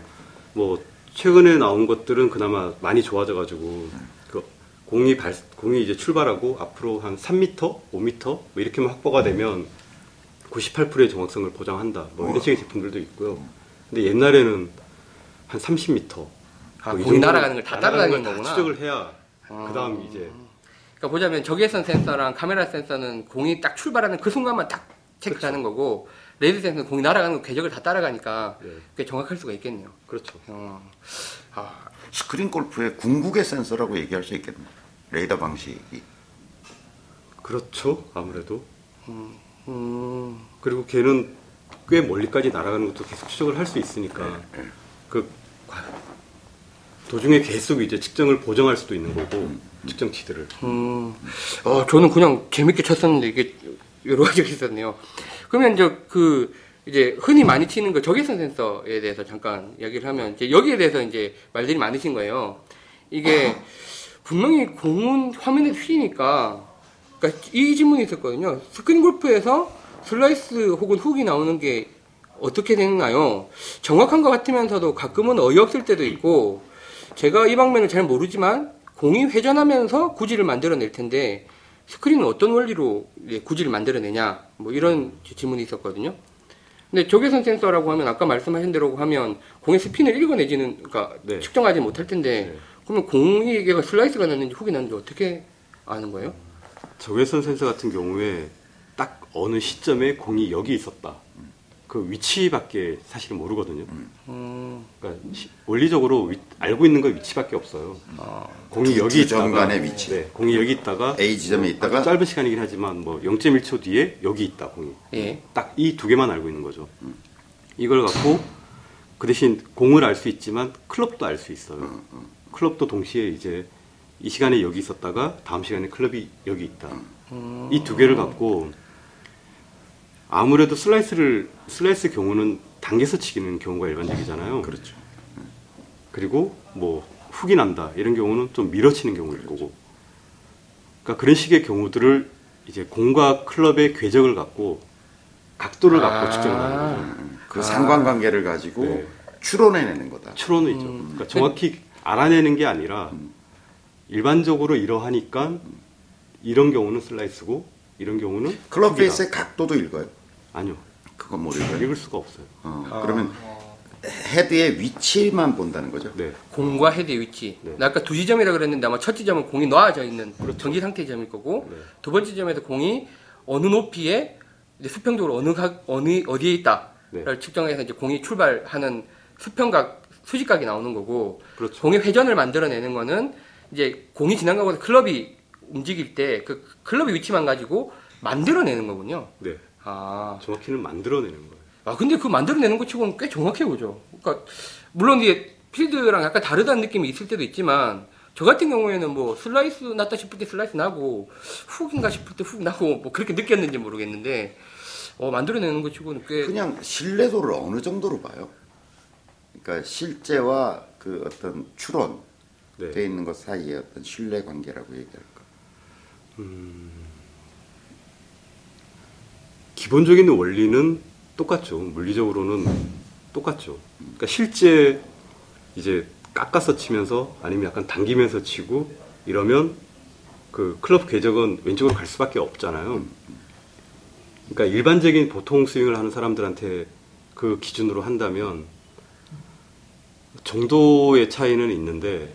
뭐, 최근에 나온 것들은 그나마 많이 좋아져가지고, 그, 공이 발, 공이 이제 출발하고, 앞으로 한 3m, 5m, 뭐 이렇게만 확보가 되면, 98%의 정확성을 보장한다. 뭐 이런 식의 제품들도 있고요. 근데 옛날에는 한 30m. 아, 공이 날아가는 걸 다 따라다니는 다 거구나. 추적을 해야, 아. 그 다음 이제, 그러니까 보자면 적외선 센서랑 카메라 센서는 공이 딱 출발하는 그 순간만 딱 체크하는 거고 레이더 센서는 공이 날아가는 거 궤적을 다 따라가니까 네, 꽤 정확할 수가 있겠네요. 그렇죠. 어. 아, 스크린 골프의 궁극의 센서라고 얘기할 수 있겠네. 레이더 방식이. 그렇죠. 아무래도. 음, 그리고 걔는 꽤 멀리까지 날아가는 것도 계속 추적을 할 수 있으니까 그 과- 도중에 계속 이제 측정을 보정할 수도 있는 거고 측정치들을 음, 어, 저는 그냥 재밌게 쳤었는데 이게 여러 가지가 있었네요. 그러면 이제 그 이제 흔히 많이 치는 그 적외선 센서에 대해서 잠깐 이야기를 하면 이제 여기에 대해서 이제 말들이 많으신 거예요. 이게 분명히 공은 화면에 휘니까 그러니까 이 질문이 있었거든요. 스크린 골프에서 슬라이스 혹은 훅이 나오는 게 어떻게 되나요? 정확한 것 같으면서도 가끔은 어이없을 때도 있고 제가 이 방면을 잘 모르지만 공이 회전하면서 구질을 만들어낼 텐데 스크린은 어떤 원리로 구질을 만들어내냐 뭐 이런 질문이 있었거든요. 근데 적외선 센서라고 하면 아까 말씀하신 대로 하면 공의 스핀을 읽어내지는 그러니까 네. 측정하지 못할 텐데 네. 그러면 공이 이게 슬라이스가 났는지 훅이 났는지 어떻게 아는 거예요? 적외선 센서 같은 경우에 딱 어느 시점에 공이 여기 있었다. 그 위치밖에 사실은 모르거든요. 음, 그러니까 시- 원리적으로 위- 알고 있는 건 위치밖에 없어요. 공이 두- 여기 두 있다가 위치. 네, 공이 여기 있다가 A 지점에 있다가 짧은 시간이긴 하지만 뭐 0.1초 뒤에 여기 있다 공이. 예. 딱 이 두 개만 알고 있는 거죠. 이걸 갖고 그 대신 공을 알 수 있지만 클럽도 알 수 있어요. 클럽도 동시에 이제 이 시간에 여기 있었다가 다음 시간에 클럽이 여기 있다. 이 두 개를 갖고 아무래도 슬라이스를 슬라이스 경우는 당겨서 치기는 경우가 일반적이잖아요. 그렇죠. 그리고 뭐 훅이 난다 이런 경우는 좀 밀어치는 경우일 거고 그러니까 그런 식의 경우들을 이제 공과 클럽의 궤적을 갖고 각도를 갖고 아. 측정을 하는 거죠 그 상관관계를 가지고 네. 추론해내는 거다. 추론은 있죠 그러니까 정확히 알아내는 게 아니라 일반적으로 이러하니까 이런 경우는 슬라이스고 이런 경우는 클럽. 페이스의 각도도 읽어요. 아니요 그건 못 읽어요. 읽을 수가 없어요 어, 그러면 헤드의 위치만 본다는 거죠. 네 공과 헤드의 위치. 네. 나 아까 두 지점이라 그랬는데 아마 첫 지점은 공이 놓아져 있는 정지 상태의 점일 거고 네. 두 번째 지점에서 공이 어느 높이에 이제 수평적으로 어느 각 어느 어디에 있다를 네. 측정해서 이제 공이 출발하는 수평각 수직각이 나오는 거고 그렇죠 공의 회전을 만들어내는 거는 이제 공이 지나가고 클럽이 움직일 때 그 클럽의 위치만 가지고 만들어내는 거군요. 네 아, 정확히는 만들어내는 거예요 아 근데 그 만들어내는 것 치고는 꽤 정확해 보이죠. 그러니까 물론 이게 필드랑 약간 다르다는 느낌이 있을 때도 있지만 저 같은 경우에는 뭐 슬라이스 났다 싶을 때 슬라이스 나고 훅인가 싶을 때 훅 나고 뭐 그렇게 느꼈는지 모르겠는데 어 만들어내는 것 치고는 꽤 그냥 신뢰도를 어느 정도로 봐요. 그러니까 실제와 그 어떤 추론 네. 돼 있는 것 사이의 어떤 신뢰 관계라고 얘기할까. 기본적인 원리는 똑같죠. 물리적으로는 똑같죠. 그러니까 실제 이제 깎아서 치면서 아니면 약간 당기면서 치고 이러면 그 클럽 궤적은 왼쪽으로 갈 수밖에 없잖아요. 그러니까 일반적인 보통 스윙을 하는 사람들한테 그 기준으로 한다면 정도의 차이는 있는데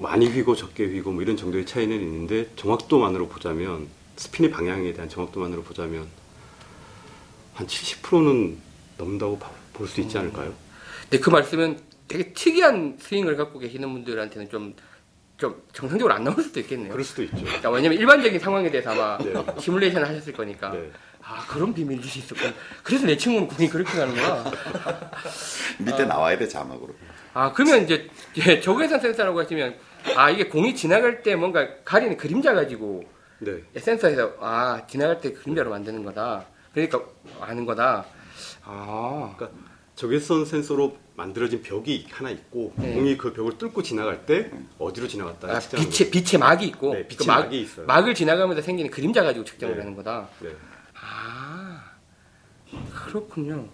많이 휘고 적게 휘고 뭐 이런 정도의 차이는 있는데 정확도만으로 보자면 스핀의 방향에 대한 정확도만으로 보자면 한 70%는 넘는다고 볼 수 있지 않을까요? 근데 그 말씀은 되게 특이한 스윙을 갖고 계시는 분들한테는 좀 좀 정상적으로 안 나올 수도 있겠네요. 그럴 수도 있죠. 그러니까 왜냐면 일반적인 상황에 대해서 아마 네. 시뮬레이션을 하셨을 거니까 네. 아 그런 비밀들이 있었군. 그래서 내 친구는 공이 그렇게 가는구나. 밑에 나와야 돼 자막으로. 아 그러면 이제 예, 적외선 센서라고 하시면 아 이게 공이 지나갈 때 뭔가 가리는 그림자 가지고 네. 센서에서 아 지나갈 때 그림자로 만드는 거다. 그러니까 아는 거다. 아 그러니까 적외선 센서로 만들어진 벽이 하나 있고 네. 공이 그 벽을 뚫고 지나갈 때 어디로 지나갔다 아, 빛의 빛의 막이 있고 네, 빛의 그 막, 막이 있어요. 막을 지나가면서 생기는 그림자 가지고 측정을 네. 하는 거다. 네. 아 그렇군요.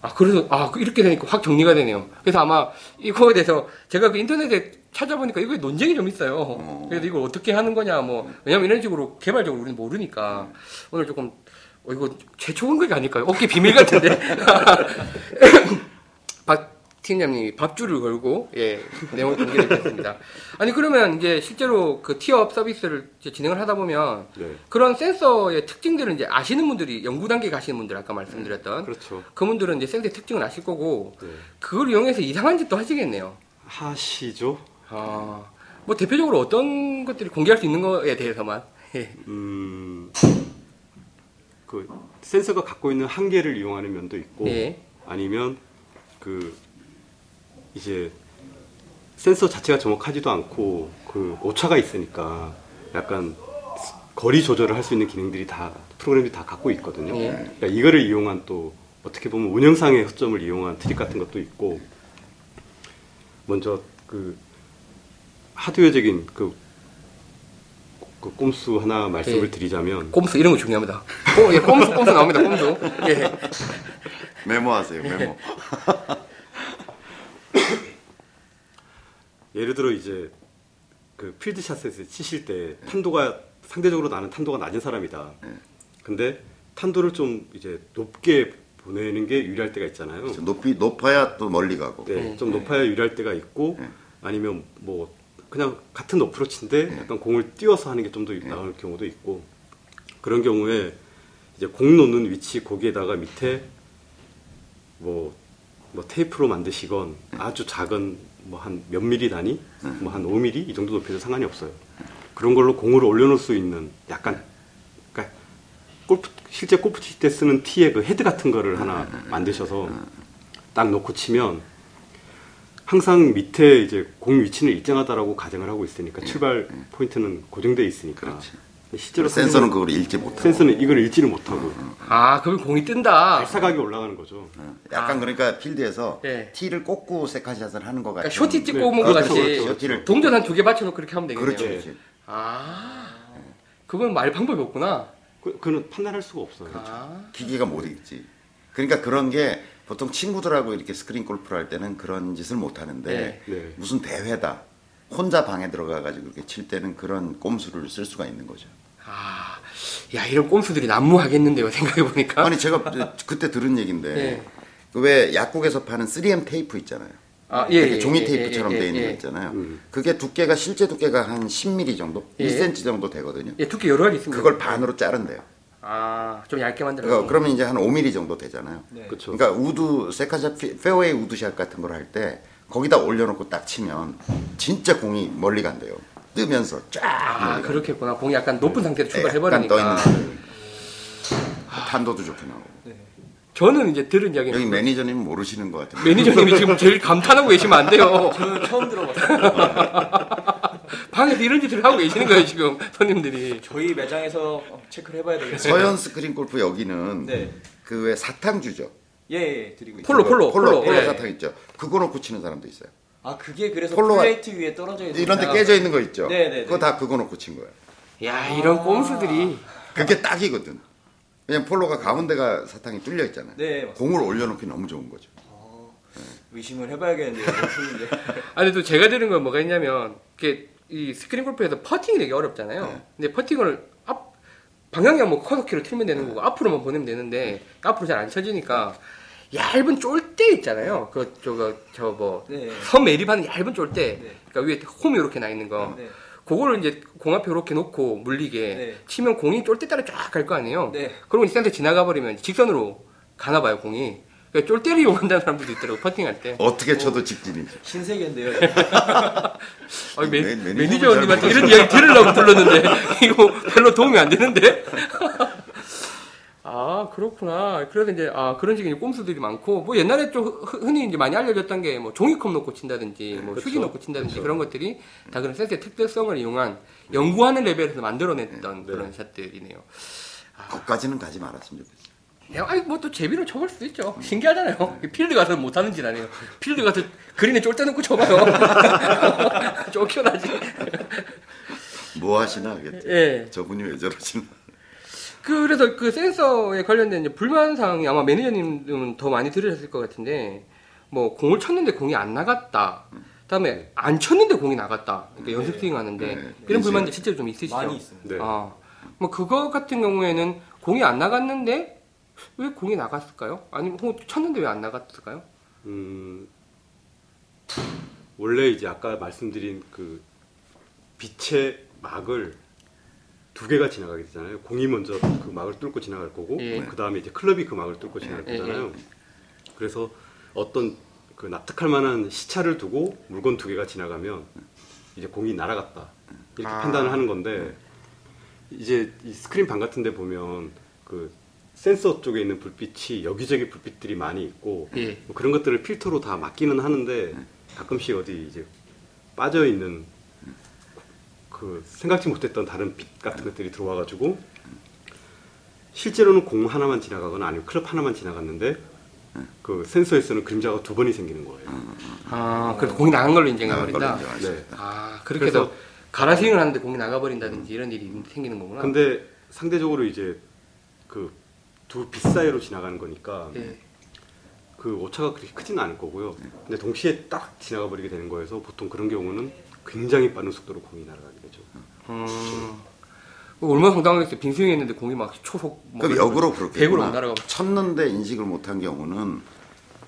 아 그래서 아 이렇게 되니까 확 정리가 되네요. 그래서 아마 이거에 대해서 제가 그 인터넷에 찾아보니까 이거에 논쟁이 좀 있어요. 어. 그래서 이걸 어떻게 하는 거냐 뭐 왜냐면 이런 식으로 개발적으로 우리는 모르니까 오늘 조금 어, 이거 최초 공격이 아닐까요? 어깨 비밀 같은데. 박 팀장님이 밥줄을 걸고 예 내용을 공개드렸습니다. 아니 그러면 이제 실제로 그 티업 서비스를 진행을 하다 보면 네. 그런 센서의 특징들을 이제 아시는 분들이 연구 단계 가시는 분들 아까 말씀드렸던 그렇죠. 그분들은 이제 센서의 특징을 아실 거고 네. 그걸 이용해서 이상한 짓도 하시겠네요. 하시죠. 아, 뭐 대표적으로 어떤 것들이 공개할 수 있는 거에 대해서만. 예. 음, 그 센서가 갖고 있는 한계를 이용하는 면도 있고 예. 아니면 그 이제 센서 자체가 정확하지도 않고 그 오차가 있으니까 약간 거리 조절을 할 수 있는 기능들이 다 프로그램들이 다 갖고 있거든요. 예. 그러니까 이거를 이용한 또 어떻게 보면 운영상의 허점을 이용한 트릭 같은 것도 있고 먼저 그 하드웨어적인 그, 그 꼼수 하나 말씀을 예. 드리자면 꼼수 이런 거 중요합니다. 꼼, 예, 꼼수 꼼수 나옵니다. 꼼수. 예. 메모하세요, 메모. 예를 들어 이제 그 필드샷에서 치실 때 탄도가 상대적으로 나는 탄도가 낮은 사람이다. 근데 탄도를 좀 이제 높게 보내는 게 유리할 때가 있잖아요. 높이 높아야 또 멀리 가고. 네, 좀 높아야 유리할 때가 있고 아니면 뭐 그냥 같은 어프로치인데 약간 공을 띄워서 하는 게 좀 더 나을 경우도 있고 그런 경우에 이제 공 놓는 위치 거기에다가 밑에 뭐, 뭐 테이프로 만드시건 아주 작은 뭐 한 몇 미리 단위? 뭐 한 5미리? 이 정도 높이도 상관이 없어요. 그런 걸로 공을 올려놓을 수 있는 약간 그러니까 골프 실제 골프 칠 때 쓰는 티의 그 헤드 같은 거를 하나 만드셔서 딱 놓고 치면 항상 밑에 이제 공 위치는 일정하다라고 가정을 하고 있으니까 출발 포인트는 고정돼 있으니까 그렇지. 실제로 센서는 그걸 읽지 못하고. 센서는 이걸 읽지를 못하고 아, 그러면 공이 뜬다. 발사각이 올라가는 거죠. 약간 그러니까 필드에서 예. 티를 꽂고 세컨샷을 하는 것 같아요. 그러니까 숏티 찍고 네. 오는 것 그렇죠, 같이 그렇죠. 숏티를 동전 한 두 개 받쳐놓고 그렇게 하면 되겠네요. 그렇죠, 네. 그렇지. 아, 그건 말 방법이 없구나. 그, 그는 판단할 수가 없어요. 아, 기계가 못 읽지. 그러니까 그런 게 보통 친구들하고 이렇게 스크린 골프를 할 때는 그런 짓을 못 하는데 네. 네. 무슨 대회다. 혼자 방에 들어가 가지고 이렇게 칠 때는 그런 꼼수를 쓸 수가 있는 거죠. 아, 야 이런 꼼수들이 난무하겠는데요. 생각해 보니까. 아니 제가 그때 들은 얘긴데 예. 그왜 약국에서 파는 3M 테이프 있잖아요. 아, 예, 이렇게 예, 종이 예, 테이프처럼 예, 돼 예, 있는 예. 거 있잖아요. 음. 그게 두께가 실제 두께가 한 10mm 정도, 예. 1cm 정도 되거든요. 예, 두께 여러 가지 있습니다. 그걸 반으로 자른대요. 아, 좀 얇게 만들어. 그러니까 그러면 이제 한 5mm 정도 되잖아요. 네. 그렇죠. 그러니까 우드 세컨샷 피- 페어웨이 우드샷 같은 걸 할 때 거기다 올려놓고 딱 치면 진짜 공이 멀리 간대요. 뜨면서 쫙 아. 그렇겠구나. 공이 약간 높은 상태로 네, 약간 떠 출발해버리니까. 있는 탄도도 좋게 나오고. 저는 이제 들은 이야기는 여기 매니저님 모르시는 것 같아요. 매니저님이 지금 제일 감탄하고 계시면 안 돼요. 저는 처음 들어봤어요. 방에서 이런 짓을 하고 계시는 거예요, 지금 손님들이. 저희 매장에서 어, 체크를 해봐야 되겠어요. 서현 스크린 골프 여기는 네. 그 왜 사탕 주죠. 예, 예, 드리고 있어요. 폴로, 폴로, 폴로, 폴로. 예. 사탕 있죠. 그거 놓고 치는 사람도 있어요. 아, 그게 그래서 폴로가- 플레이트 위에 떨어져 있는 이런 데 깨져 있는 거 있죠. 네, 네, 그거 네. 다 그거 놓고 친 거예요. 야, 이런 꼼수들이. 그게 딱이거든. 왜냐면 폴로가 가운데가 사탕이 뚫려 있잖아요. 네, 맞습니다. 공을 올려놓기 너무 좋은 거죠. 의심을 해봐야겠는데요. 교수님들. 아니, 또 제가 들은 건 뭐가 있냐면, 이게 이 스크린 골프에서 퍼팅이 되게 어렵잖아요. 네. 근데 퍼팅을 앞, 방향이 뭐 커서키로 틀면 되는 거고, 앞으로만 보내면 되는데, 앞으로 잘 안 쳐지니까, 얇은 쫄대 있잖아요. 그, 저거, 저 뭐, 네. 선 매립하는 얇은 쫄대. 네. 그러니까 위에 홈이 이렇게 나 있는 거. 네. 그거를 이제 공 앞에 이렇게 놓고 물리게 네. 치면 공이 쫄대 따라 쫙 갈 거 아니에요. 네. 그러고 센터 지나가 버리면 직선으로 가나 봐요 공이. 그러니까 쫄대를 이용한다는 사람들도 있더라고 퍼팅할 때. 어떻게 쳐도 직진이죠. 신세계인데요. 아, 매, 매- 매니저는 매니저님한테 잘 이런 이야기 들으려고 불렀는데 이거 별로 도움이 안 되는데. 아 그렇구나. 그래서 이제 아 그런 식의 꼼수들이 많고 뭐 옛날에 좀 흔- 흔히 이제 많이 알려졌던 게 뭐 종이컵 놓고 친다든지 뭐 휴지 놓고 친다든지 그런 것들이 다 그런 센스의 특별성을 이용한 연구하는 레벨에서 만들어냈던 그런 샷들이네요. 거기까지는 가지 말았으면 좋겠어요. 야, 아니 뭐 또 재미로 쳐볼 수도 있죠. 신기하잖아요. 필드 가서 못하는 짓 아니에요. 필드 가서 그린에 쫄대 놓고 쳐봐요. 쫓겨나지. 뭐 하시나 하겠죠. 예. 저분이 왜 저러시나. 그래서 그 센서에 관련된 불만 사항이 아마 매니저님은 더 많이 들으셨을 것 같은데 뭐 공을 쳤는데 공이 안 나갔다. 그다음에 안 쳤는데 공이 나갔다. 그러니까 연습 스윙 하는데 네. 이런 네. 불만들 실제로 좀 있으시죠? 많이 있습니다. 네. 아, 뭐 그거 같은 경우에는 공이 안 나갔는데 왜 공이 나갔을까요? 아니면 공 쳤는데 왜 안 나갔을까요? 음, 원래 이제 아까 말씀드린 그 빛의 막을 두 개가 지나가게 되잖아요. 공이 먼저 그 막을 뚫고 지나갈 거고, 예. 그 다음에 이제 클럽이 그 막을 뚫고 지나갈 예, 거잖아요. 그래서 어떤 그 납득할 만한 시차를 두고 물건 두 개가 지나가면 이제 공이 날아갔다 이렇게 아. 판단을 하는 건데 이제 이 스크린 방 같은데 보면 그 센서 쪽에 있는 불빛이 여기저기 불빛들이 많이 있고 예. 뭐 그런 것들을 필터로 다 막기는 하는데 가끔씩 어디 이제 빠져 있는 그 생각지 못했던 다른 빛 같은 것들이 들어와가지고 실제로는 공 하나만 지나가거나 아니면 클럽 하나만 지나갔는데 그 센서에서는 그림자가 두 번이 생기는 거예요. 아, 그래서 공이 나간 걸로 인정해 나간 걸로 버린다. 인정할 수 네. 아, 그렇게 해서 가라스윙을 하는데 공이 나가버린다든지 이런 일이 생기는 거구나. 근데 상대적으로 이제 그 두 빛 사이로 지나가는 거니까 예. 그 오차가 그렇게 크지는 않을 거고요. 근데 동시에 딱 지나가 버리게 되는 거여서 보통 그런 경우는 굉장히 빠른 속도로 공이 날아가게 되죠. 음. 얼마나 황당하겠어요. 빈스윙 했는데 공이 막 초속. 뭐 그럼 이런 역으로 거 그렇게 백으로 안 날아가고. 쳤는데 인식을 못한 경우는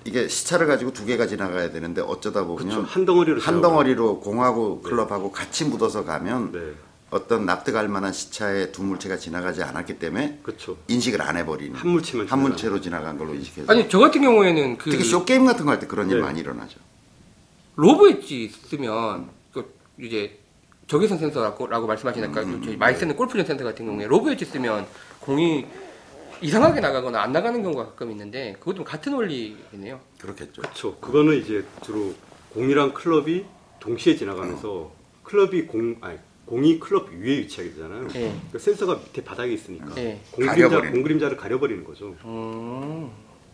이게 시차를 가지고 두 개가 지나가야 되는데 어쩌다 보면 그렇죠. 한 덩어리로 한 덩어리로 공하고 클럽하고 같이 묻어서 가면 네, 어떤 납득할 만한 시차에 두 물체가 지나가지 않았기 때문에 그렇죠. 인식을 안 해버리는 한 물체만 한 물체로 지나간 걸로 인식해서 아니 저 같은 경우에는 그 특히 쇼 게임 같은 거 할 때 그런 일 네. 많이 일어나죠. 로브 웨지 쓰면 그 이제 적외선 센서라고 라고 말씀하시니까 음, 저희 많이 쓰는 골프존 센서 같은 경우에 로브 웨지 쓰면 공이 이상하게 나가거나 안 나가는 경우가 가끔 있는데 그것도 같은 원리겠네요. 그렇겠죠. 그렇죠. 그거는 이제 주로 공이랑 클럽이 동시에 지나가면서 클럽이 공 아니 공이 클럽 위에 위치하게 되잖아요. 예. 그 센서가 밑에 바닥에 있으니까 예. 공 그림자 가려버리는. 공 그림자를 가려버리는 거죠. 음.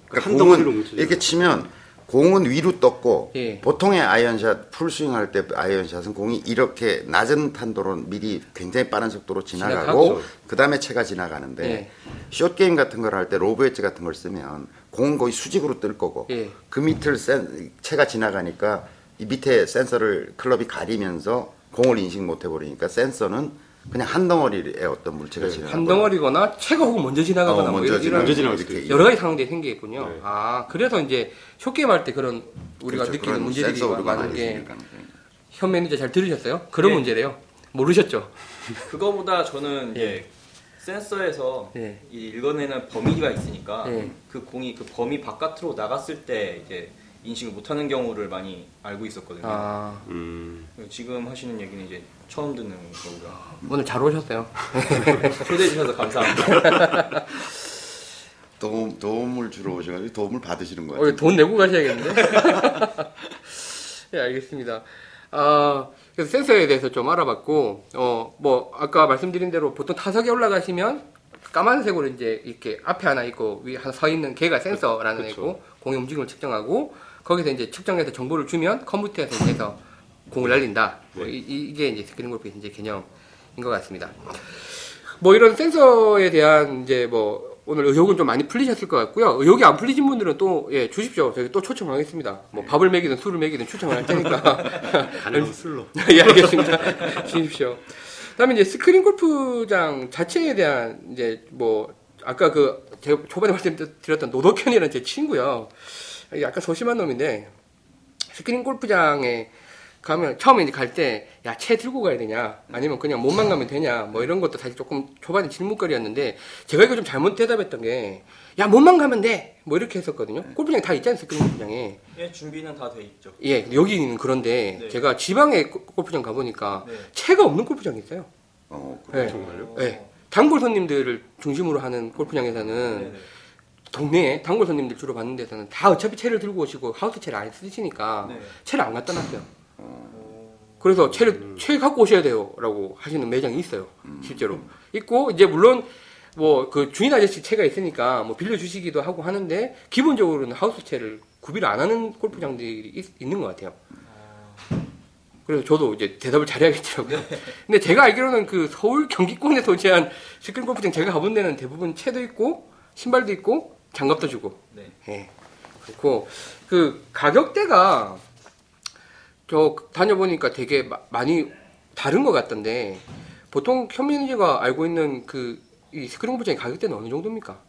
그러니까 한 덩어리로 공은 뭉쳐져. 이렇게 치면 공은 위로 떴고 예. 보통의 아이언샷 풀스윙 할 때 아이언샷은 공이 이렇게 낮은 탄도로 미리 굉장히 빠른 속도로 지나가고 지나가죠. 그 다음에 채가 지나가는데 예. 숏 게임 같은 걸 할 때 로브 웨지 같은 걸 쓰면 공은 거의 수직으로 뜰 거고 예. 그 밑을 센, 채가 지나가니까 이 밑에 센서를 클럽이 가리면서 공을 인식 못 해버리니까 센서는 그냥 한 덩어리의 어떤 물체가 네, 지나가 한 덩어리거나 채가 혹은 먼저 지나가거나 어, 뭐 먼저 이런, 이런 먼저 이렇게. 여러 가지 상황들이 생기겠군요. 네. 아 그래서 이제 숏게임 할때 그런 우리가 그렇죠. 느끼는 그런 문제들이 많은 게. 현 매니저 잘 들으셨어요? 그런 예. 문제래요. 모르셨죠? 그거보다 저는 이제 센서에서 예. 이 읽어내는 범위가 있으니까 예. 그 공이 그 범위 바깥으로 나갔을 때 이제 인식을 못하는 경우를 많이 알고 있었거든요. 아 음, 지금 하시는 얘기는 이제 처음 듣는 거고요. 오늘 잘 오셨어요. 초대해 주셔서 감사합니다. 도움, 도움을 주러 오셔가지고 도움을 받으시는 거예요. 어, 돈 내고 가셔야겠는데? 네, 알겠습니다. 아, 그래서 센서에 대해서 좀 알아봤고, 어, 뭐, 아까 말씀드린 대로 보통 타석에 올라가시면 까만색으로 이제 이렇게 앞에 하나 있고 위에 하나 서 있는 걔가 센서라는 그쵸. 애고 공의 움직임을 측정하고 거기서 이제 측정해서 정보를 주면 컴퓨터에서 이제 해서 공을 날린다. 뭐 네. 이, 이게 이제 스크린 골프의 이제 개념인 것 같습니다. 뭐 이런 센서에 대한 이제 뭐 오늘 의혹은 좀 많이 풀리셨을 것 같고요. 의혹이 안 풀리신 분들은 또 예, 주십시오. 저희 또 초청하겠습니다. 뭐 밥을 먹이든 술을 먹이든 초청을 할 테니까. 가능하면 술로. 예, 알겠습니다. 주십시오. 그 다음에 이제 스크린 골프장 자체에 대한 이제 뭐 아까 그 제가 초반에 말씀드렸던 노덕현이라는 제 친구요. 약간 소심한 놈인데 스크린 골프장에 가면 처음에 이제 갈 때 야 채 들고 가야 되냐 아니면 그냥 몸만 가면 되냐 뭐 이런 것도 사실 조금 초반에 질문거리였는데 제가 이거 좀 잘못 대답했던 게 야 몸만 가면 돼 뭐 이렇게 했었거든요 골프장에 다 있잖아요 스크린 골프장에 예, 준비는 다 돼 있죠. 예 여기는 그런데 네. 제가 지방에 골- 골프장 가보니까 네. 채가 없는 골프장이 있어요 어, 네. 정말요? 네. 단골 손님들을 중심으로 하는 골프장에서는 네네. 동네에 단골 손님들 주로 받는 데서는 다 어차피 채를 들고 오시고 하우스 채를 안 쓰시니까 네. 채를 안 갖다 놨어요. 어, 그래서 채를 채 갖고 오셔야 돼요라고 하시는 매장이 있어요. 실제로 있고 이제 물론 뭐 그 주인 아저씨 채가 있으니까 뭐 빌려 주시기도 하고 하는데 기본적으로는 하우스 채를 구비를 안 하는 골프장들이 있, 는것 같아요. 그래서 저도 이제 대답을 잘해야겠더라고요. 근데 제가 알기로는 그 서울 경기권에 소재한 스크린 골프장 제가 가본 데는 대부분 채도 있고 신발도 있고 장갑도 주고 네. 예. 그렇고 그 가격대가 저 다녀보니까 되게 마- 많이 다른 것 같던데 보통 현민이가 알고 있는 그 이 스크린 골프장의 가격대는 어느 정도입니까?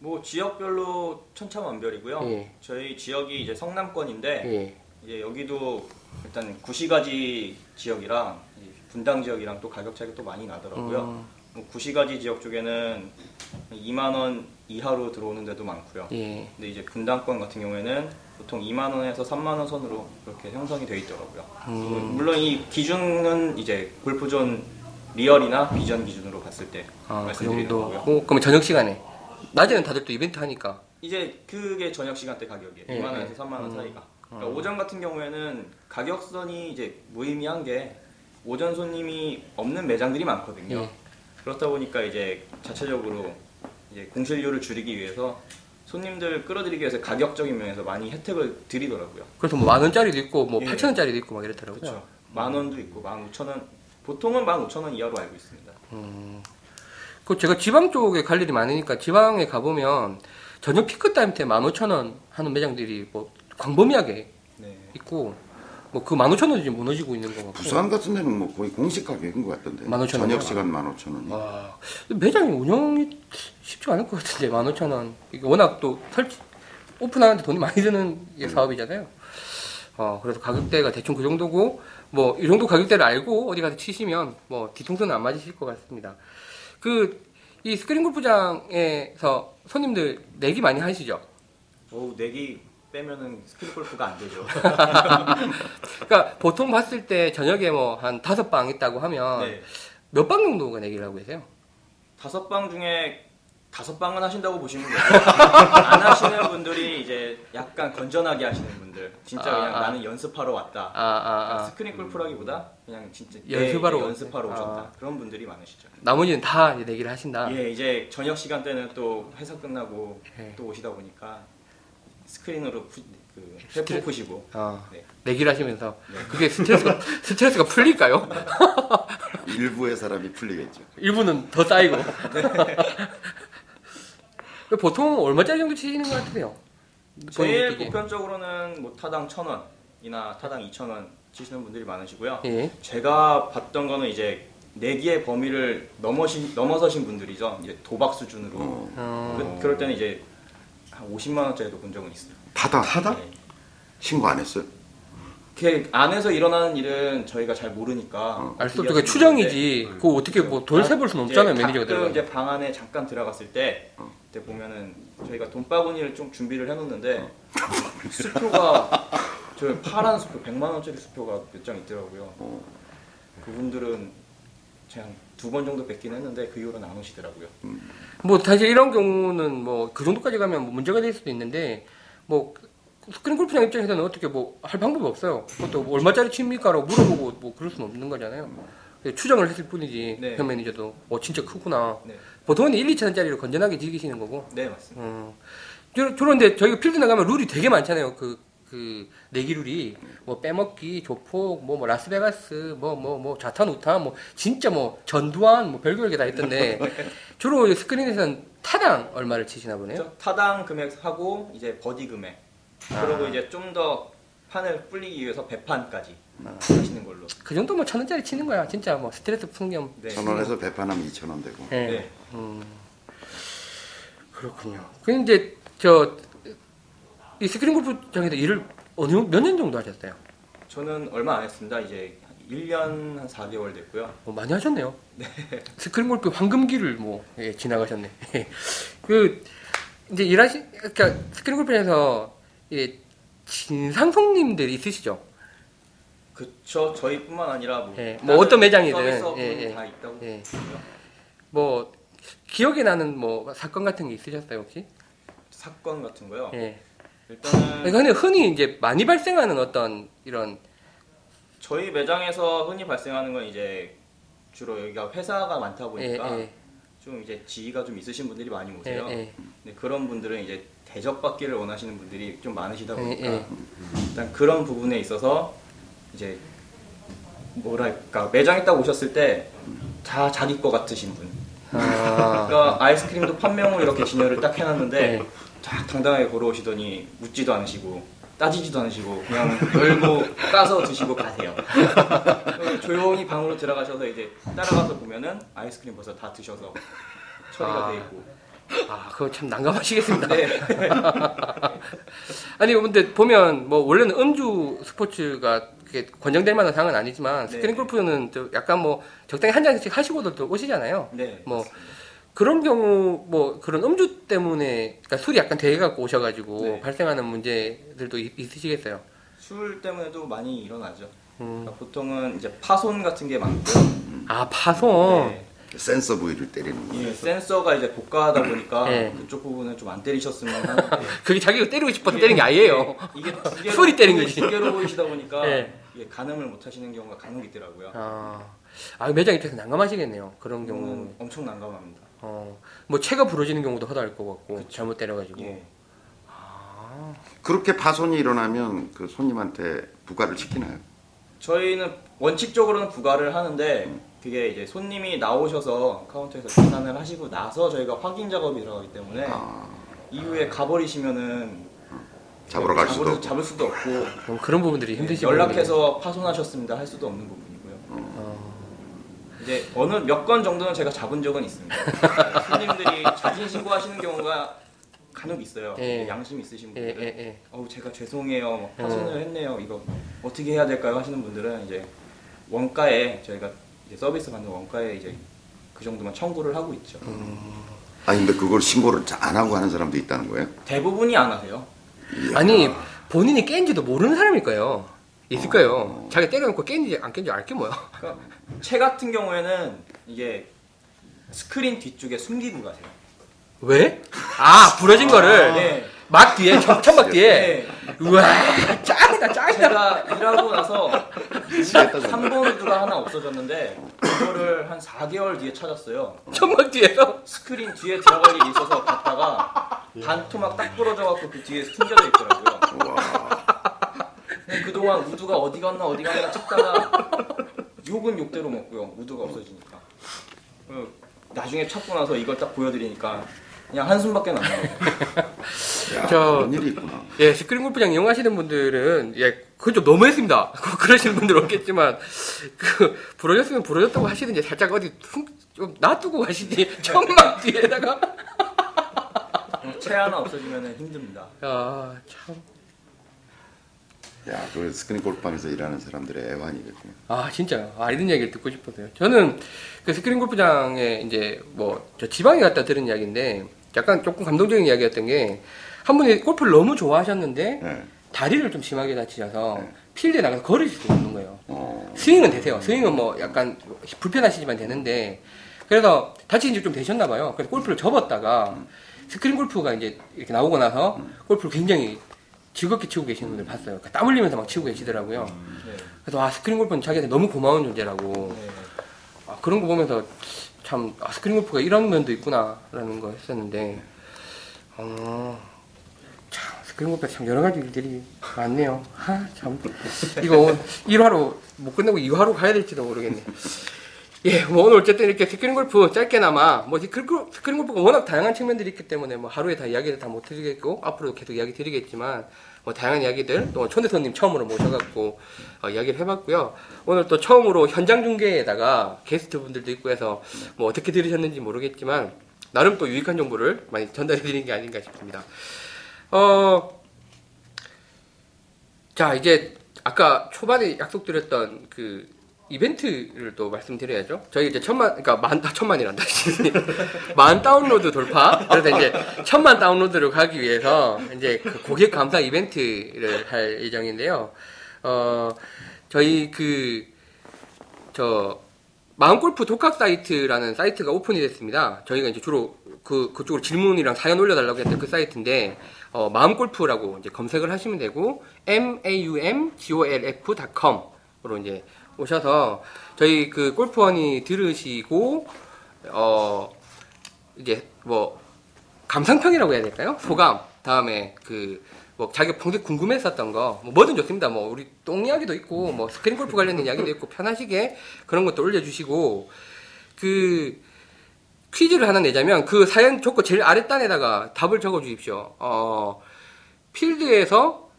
뭐 지역별로 천차만별이고요. 예. 저희 지역이 이제 성남권인데 예. 이제 여기도 일단 구시가지 지역이랑 이 분당 지역이랑 또 가격 차이가 또 많이 나더라고요. 음, 뭐 구시가지 지역 쪽에는 2만 원 이하로 들어오는 데도 많고요. 예. 근데 이제 분당권 같은 경우에는 보통 2만 원에서 3만 원 선으로 그렇게 형성이 돼 있더라고요. 음. 물론 이 기준은 이제 골프존 리얼이나 비전 기준으로 봤을 때 아, 그 말씀드리는 정도. 거고요. 뭐, 그러면 저녁 시간에. 낮에는 다들 또 이벤트 하니까. 이제 그게 저녁 시간대 가격이에요. 예, 2만 원에서 예. 3만 원 음. 사이가. 그러니까 오전 같은 경우에는 가격선이 이제 무의미한 게 오전 손님이 없는 매장들이 많거든요. 예. 그렇다 보니까 이제 자체적으로 이제 공실료를 줄이기 위해서 손님들 끌어들이기 위해서 가격적인 면에서 많이 혜택을 드리더라고요. 그래서 뭐 만 원짜리도 있고 뭐 예. 팔천 원짜리도 있고 막 이렇더라고요. 그렇죠. 만 원도 있고 만 오천 원 보통은 만 오천 원 이하로 알고 있습니다. 그 제가 지방 쪽에 갈 일이 많으니까 지방에 가 보면 저녁 피크 타임 때 15,000원 하는 매장들이 뭐 광범위하게 네. 있고 뭐 그 15,000원이 지금 무너지고 있는 것 같고 부산 같은 데는 뭐 거의 공식 가격인 것 같던데. 15,000원. 저녁 시간 15,000원. 와 매장이 운영이 쉽지 않을 것 같은데 15,000원 이게 워낙 또 설치 오픈하는데 돈이 많이 드는 이게 사업이잖아요 어 그래서 가격대가 대충 그 정도고 뭐 이 정도 가격대를 알고 어디 가서 치시면 뭐 뒤통수는 안 맞으실 것 같습니다 그 이 스크린 골프장에서 손님들 내기 많이 하시죠 어우 내기 빼면은 스크린 골프가 안 되죠. 그러니까 보통 봤을 때 저녁에 뭐 한 다섯 방 있다고 하면 네. 몇방 정도가 내기를 하고 계세요? 다섯 방 중에 다섯 방은 하신다고 보시면 되고 안 하시는 분들이 이제 약간 건전하게 하시는 분들 진짜 아, 그냥 아. 나는 연습하러 왔다 아, 아, 그러니까 아. 스크린 골프라기보다 그냥 진짜 연습하러 네, 연습하러. 오셨다 아. 그런 분들이 많으시죠 나머지는 다 이제 내기를 하신다. 예 이제 저녁 시간 때는 또 회사 끝나고 예. 또 오시다 보니까 스크린으로 푸, 그 스트레- 푸시고 어, 네. 내기를 하시면서 네. 그게 스트레스가 스트레스가 풀릴까요? 일부의 사람이 풀리겠죠. 일부는 더 쌓이고. 보통 얼마짜리 정도 치시는 것 같으세요? 제일. 보편적으로는 뭐 타당 천 원이나 타당 이천 원 치시는 분들이 많으시고요 예. 제가 봤던 거는 이제 내기의 범위를 넘어신, 넘어서신 분들이죠. 이제 도박 수준으로. 어. 어, 그, 그럴 때는 이제 한 50만 원짜리도 본 적은 있어요. 타당. 타당? 네. 신고 안 했어요? 이렇게 안에서 일어나는 일은 저희가 잘 모르니까. 어. 알수 없죠. 그게 추정이지. 그거 어떻게 뭐 돌 세볼 수는 없잖아요, 매니저가 들어가. 이제 방 안에 잠깐 들어갔을 때 어. 그때 보면은 저희가 돈바구니를 좀 준비를 해놓는데 어. 수표가 저 파란 수표 100만 원짜리 수표가 몇 장 있더라고요. 어. 그분들은 그냥 두 번 정도 뵙긴 했는데 그 이후로는 안 오시더라고요. 뭐 사실 이런 경우는 뭐 그 정도까지 가면 뭐 문제가 될 수도 있는데 뭐 스크린 골프장 입장에서는 어떻게 뭐 할 방법이 없어요. 그것도 뭐 얼마짜리 칩니까라고 물어보고 뭐 그럴 수는 없는 거잖아요. 추정을 했을 뿐이지 네. 현 매니저도 어 진짜 크구나. 네, 보통은 1, 2천 원짜리로 건전하게 즐기시는 거고. 네 맞습니다. 어. 저- 저런데 저희가 필드 나가면 룰이 되게 많잖아요. 그, 그, 내기 룰이. 뭐, 빼먹기, 조폭, 뭐, 뭐, 라스베가스, 뭐, 뭐, 뭐, 좌탄, 우탄, 뭐, 진짜 뭐, 전두환, 뭐, 별별 게 다 있던데. 주로 스크린에서는 타당 얼마를 치시나 보네요. 그렇죠? 타당 금액 하고 이제 버디 금액 아. 그리고 이제 좀 더 판을 불리기 위해서 배판까지 하시는 걸로. 그 정도 뭐, 천 원짜리 치는 거야. 진짜 뭐, 스트레스 푸는 겸. 네. 천 원에서 배판하면 이천 원 되고. 예. 네. 음. 그렇군요. 근데 이제, 저, 이 스크린 골프장에서 일을 어느, 몇 년 정도 하셨어요? 저는 얼마 안 했습니다. 이제 1년 한 4개월 됐고요. 어, 많이 하셨네요. 스크린 골프 황금기를 뭐 예, 지나가셨네. 그 이제 일하시 그러니까 스크린 골프에서 예, 진상 손님들이 있으시죠. 그쵸. 저희뿐만 아니라 뭐, 예, 뭐 어떤 매장이든, 예, 예. 다 있다고 예. 뭐 기억에 나는 뭐 사건 같은 게 있으셨어요 혹시? 사건 같은 거요. 예. 일단은 근데 흔히 이제 많이 발생하는 어떤 이런 저희 매장에서 흔히 발생하는 건 이제 주로 여기가 회사가 많다 예, 보니까 예, 좀 이제 지위가 좀 있으신 분들이 많이 예, 오세요. 예. 근데 그런 분들은 이제 대접받기를 원하시는 분들이 좀 많으시다 예, 보니까 예. 일단 그런 부분에 있어서 이제 뭐랄까 매장에 딱 오셨을 때 다 자기 거 같으신 분. 아, 그러니까 아이스크림도 판명으로 이렇게 진열을 딱 해놨는데 네. 다 당당하게 걸어오시더니 묻지도 않으시고 따지지도 않으시고 그냥 열고 까서 드시고 가세요. 조용히 방으로 들어가셔서 이제 따라가서 보면은 아이스크림 벌써 다 드셔서 처리가 아. 돼 있고. 아 그거 참 난감하시겠습니다. 네. 아니 근데 보면 뭐 원래는 음주 스포츠가 권장될 만한 상은 아니지만 네. 스크린 골프는 또 약간 뭐 적당히 한 잔씩 하시고도 또 오시잖아요. 네. 뭐 맞습니다. 그런 경우 뭐 그런 음주 때문에 그러니까 술이 약간 대해 갖고 오셔가지고 네. 발생하는 문제들도 있- 있으시겠어요. 술 때문에도 많이 일어나죠. 음. 그러니까 보통은 이제 파손 같은 게 많고요. 아 파손. 네. 센서 부위를 때리는 거. 예, 센서가 이제 고가하다 보니까 예. 그쪽 부분은 좀 안 때리셨으면 하는데 그게 자기가 때리고 싶어서 때린 게 아니에요. 이게 두 개로, 소리 때린 거지. 두 개로 보이시다 보니까 예. 이게 가늠을 못 하시는 경우가 간혹 있더라고요. 아, 아 매장 입장에서 난감하시겠네요. 그런 경우는. 음, 엄청 난감합니다. 어, 뭐 채가 부러지는 경우도 허다할 것 같고 잘못 때려가지고. 예. 그렇게 파손이 일어나면 그 손님한테 부과를 시키나요? 저희는 원칙적으로는 부과를 하는데 그게 이제 손님이 나오셔서 카운터에서 계산을 하시고 나서 저희가 확인 작업이 들어가기 때문에 아, 이후에 가버리시면은 잡으러 갈 잡을 수도. 잡을 수도 없고 그럼 그런 부분들이 힘드시고. 연락해서 파손하셨습니다 할 수도 없는. 어, 이제 어느 몇 건 정도는 제가 잡은 적은 있습니다. 손님들이 자진 신고하시는 경우가 간혹 있어요. 예. 양심 있으신 예, 분들은 예, 예. 어우 제가 죄송해요 뭐 파손을 했네요 이거 어떻게 해야 될까요 하시는 분들은 이제 원가에 저희가 이제 서비스 받는 원가에 이제 그 정도만 청구를 하고 있죠. 아니 근데 그걸 신고를 잘안 하고 하는 사람도 있다는 거예요? 대부분이 안 하세요. 아니 본인이 깬지도 모르는 사람일 거예요. 있을 거예요. 자기가 때려놓고 깬지 안 깬지 알게 뭐야. 그러니까 채 같은 경우에는 이게 스크린 뒤쪽에 숨기고 가세요. 왜? 아 부러진 거를 네. 막 뒤에 천- 천막 뒤에. 네. 우와 짱이다 짱이다. 제가 일하고 나서 미치겠다, 정말. 3번 우드가 하나 없어졌는데 그거를 한 4개월 뒤에 찾았어요. 천막 뒤에서. 스크린 뒤에 들어갈 일이 있어서 갔다가 반토막 딱 부러져 갖고 그 뒤에 숨겨져 있더라고요. 근데 그동안 우드가 어디 갔나 어디 갔나 찾다가 욕은 욕대로 먹고요. 우드가 없어지니까. 그 나중에 찾고 나서 이걸 딱 보여드리니까 그냥 한숨밖에 안 나요. 야, 저- 그런 일이 있구나. 예, 스크린 골프장 이용하시는 분들은, 예, 그건 좀 너무했습니다. 그러시는 분들 없겠지만, 그, 부러졌으면 부러졌다고 하시든지 살짝 어디 숨, 좀 놔두고 가시지. 천막 뒤에다가. 채 하나 없어지면 힘듭니다. 야, 참. 야, 그 스크린 골프방에서 일하는 사람들의 애환이겠구나. 아, 진짜. 아, 이런 이야기를 듣고 싶어서요. 저는 그 스크린 골프장에 이제 뭐, 저 지방에 갔다 들은 이야기인데, 약간 조금 감동적인 이야기였던 게, 한 분이 골프를 너무 좋아하셨는데, 네. 다리를 좀 심하게 다치셔서, 네. 필드에 나가서 걸으실 수 없는 거예요. 어, 스윙은 되세요. 스윙은 뭐 약간 불편하시지만 되는데 그래서 다친 지 좀 되셨나 봐요. 그래서 골프를 접었다가 스크린 골프가 이제 이렇게 나오고 나서 골프를 굉장히 즐겁게 치고 계시는 분들 봤어요. 그러니까 땀 흘리면서 막 치고 계시더라고요. 네. 그래서 아 스크린 골프는 자기한테 너무 고마운 존재라고 네. 아, 그런 거 보면서 참 아, 스크린 골프가 이런 면도 있구나라는 거 했었는데 어, 참 스크린 골프가 참 여러 가지 일들이 많네요. 아, 참 이거 1화로 못 끝내고 2화로 가야 될지도 모르겠네. 예, 뭐 오늘 어쨌든 이렇게 스크린 골프 짧게나마 뭐 스크린 골프가 워낙 다양한 측면들이 있기 때문에 뭐 하루에 다 이야기를 다 못 드리겠고 앞으로도 계속 이야기 드리겠지만 뭐 다양한 이야기들 또 초대손님 처음으로 모셔갖고 어, 이야기를 해봤고요. 오늘 또 처음으로 현장 중계에다가 게스트 분들도 있고 해서 뭐 어떻게 들으셨는지 모르겠지만 나름 또 유익한 정보를 많이 전달해 드린 게 아닌가 싶습니다. 어, 자 이제 아까 초반에 약속드렸던 그 이벤트를 또 말씀드려야죠. 저희 이제 천만, 그러니까 만, 아, 천만이란다. 만 다운로드 돌파. 그래서 이제 천만 다운로드를 가기 위해서 이제 그 고객 감사 이벤트를 할 예정인데요. 어, 저희 그, 저, 마음골프 독학 사이트라는 사이트가 오픈이 됐습니다. 저희가 이제 주로 그, 그쪽으로 질문이랑 사연 올려달라고 했던 그 사이트인데, 어, 마음골프라고 이제 검색을 하시면 되고, maumgolf.com으로 이제 오셔서, 저희 그 골프원이 들으시고, 어, 이제 뭐, 감상평이라고 해야 될까요? 소감. 다음에 그, 뭐, 자기가 평소에 궁금했었던 거, 뭐, 뭐든 좋습니다. 뭐, 우리 똥 이야기도 있고, 뭐, 스크린 골프 관련된 이야기도 있고, 편하시게 그런 것도 올려주시고, 그, 퀴즈를 하나 내자면, 그 사연 적고 제일 아랫단에다가 답을 적어 주십시오. 어, 필드에서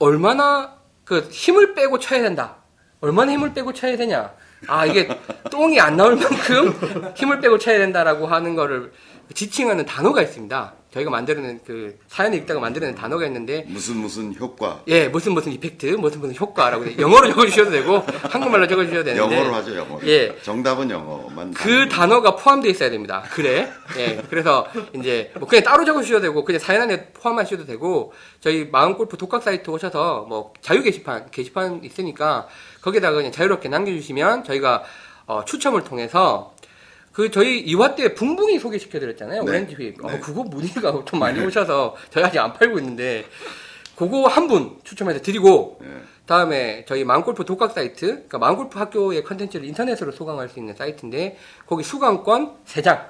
얼마나 그 힘을 빼고 쳐야 된다. 얼마나 힘을 빼고 쳐야 되냐. 아, 이게 똥이 안 나올 만큼 힘을 빼고 쳐야 된다라고 하는 거를 지칭하는 단어가 있습니다. 저희가 만들어낸 그 사연에 읽다가 만들어낸 단어가 있는데 무슨 무슨 효과 예 무슨 무슨 이펙트 무슨 무슨 효과라고 돼. 영어로 적어주셔도 되고 한국말로 적어주셔도 되는데 영어로 하죠 영어로. 예. 정답은 영어만. 그 단어가 포함되어 있어야 됩니다. 그래. 예. 그래서 이제 뭐 그냥 따로 적으셔도 되고 그냥 사연 안에 포함하셔도 되고 저희 마음골프 독학 사이트 오셔서 뭐 자유 게시판 게시판 있으니까 거기다가 그냥 자유롭게 남겨주시면 저희가 어, 추첨을 통해서 그 저희 이화 때 붕붕이 소개시켜드렸잖아요. 네. 오렌지 휩. 어, 네. 그거 문의가 좀 많이 오셔서 저희 아직 안 팔고 있는데 그거 한 분 추첨해서 드리고 예. 다음에 저희 마음골프 독학 사이트, 그러니까 마음골프 학교의 컨텐츠를 인터넷으로 수강할 수 있는 사이트인데 거기 수강권 3장,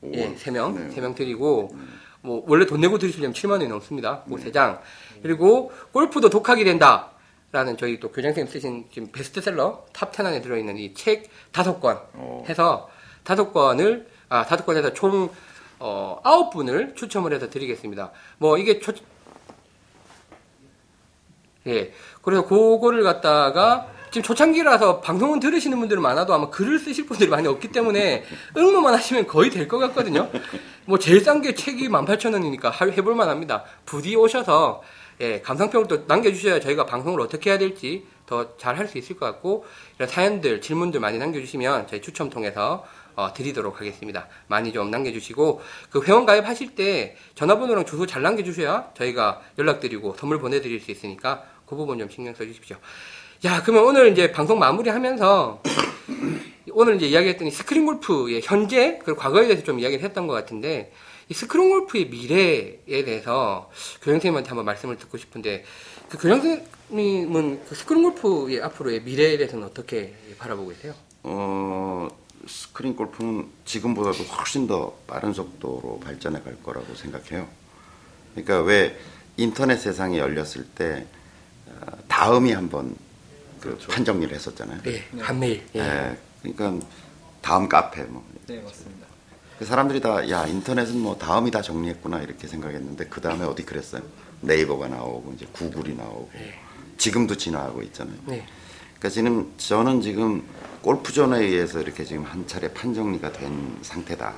오, 예, 3명, 네. 3명 드리고 뭐 원래 돈 내고 들으시려면 7만 원이 넘습니다. 그 3장. 그리고 골프도 독학이 된다. 라는 저희 또 교장선생님 쓰신 지금 베스트셀러 탑10 안에 들어있는 이책 다섯 권 오. 해서 다섯 권을 아 다섯 권에서 총 어, 아홉 분을 추첨을 해서 드리겠습니다. 뭐 이게 초, 예. 그래서 그거를 갖다가 지금 초창기라서 방송은 들으시는 분들은 많아도 아마 글을 쓰실 분들이 많이 없기 때문에 응모만 하시면 거의 될 것 같거든요. 뭐 제일 싼 게 책이 18,000원이니까 해볼 만 합니다. 부디 오셔서 예, 감상평을 또 남겨주셔야 저희가 방송을 어떻게 해야 될지 더 잘 할 수 있을 것 같고 이런 사연들, 질문들 많이 남겨주시면 저희 추첨 통해서 어, 드리도록 하겠습니다. 많이 좀 남겨주시고 그 회원 가입하실 때 전화번호랑 주소 잘 남겨주셔야 저희가 연락드리고 선물 보내드릴 수 있으니까 그 부분 좀 신경 써주십시오. 야, 그러면 오늘 이제 방송 마무리하면서 오늘 이제 이야기했더니 스크린 골프의 현재 그리고 과거에 대해서 좀 이야기를 했던 것 같은데 이 스크린 골프의 미래에 대해서 교장 선생님한테 한번 말씀을 듣고 싶은데 그 교장 선생님은 그 스크린 골프의 앞으로의 미래에 대해서는 어떻게 바라보고 계세요? 어, 스크린 골프는 지금보다도 훨씬 더 빠른 속도로 발전해 갈 거라고 생각해요. 그러니까 왜 인터넷 세상이 열렸을 때 어, 다음이 한번 그 판정리를 했었잖아요. 예, 한메일. 예. 예, 그러니까 다음 카페 뭐. 네 맞습니다. 그 사람들이 다 야 인터넷은 뭐 다음이 다 정리했구나 이렇게 생각했는데 그 다음에 어디 그랬어요? 네이버가 나오고 이제 구글이 나오고 네. 지금도 진화하고 있잖아요. 네. 그러니까 지금 저는 지금 골프존에 의해서 이렇게 지금 한 차례 판정리가 된 상태다.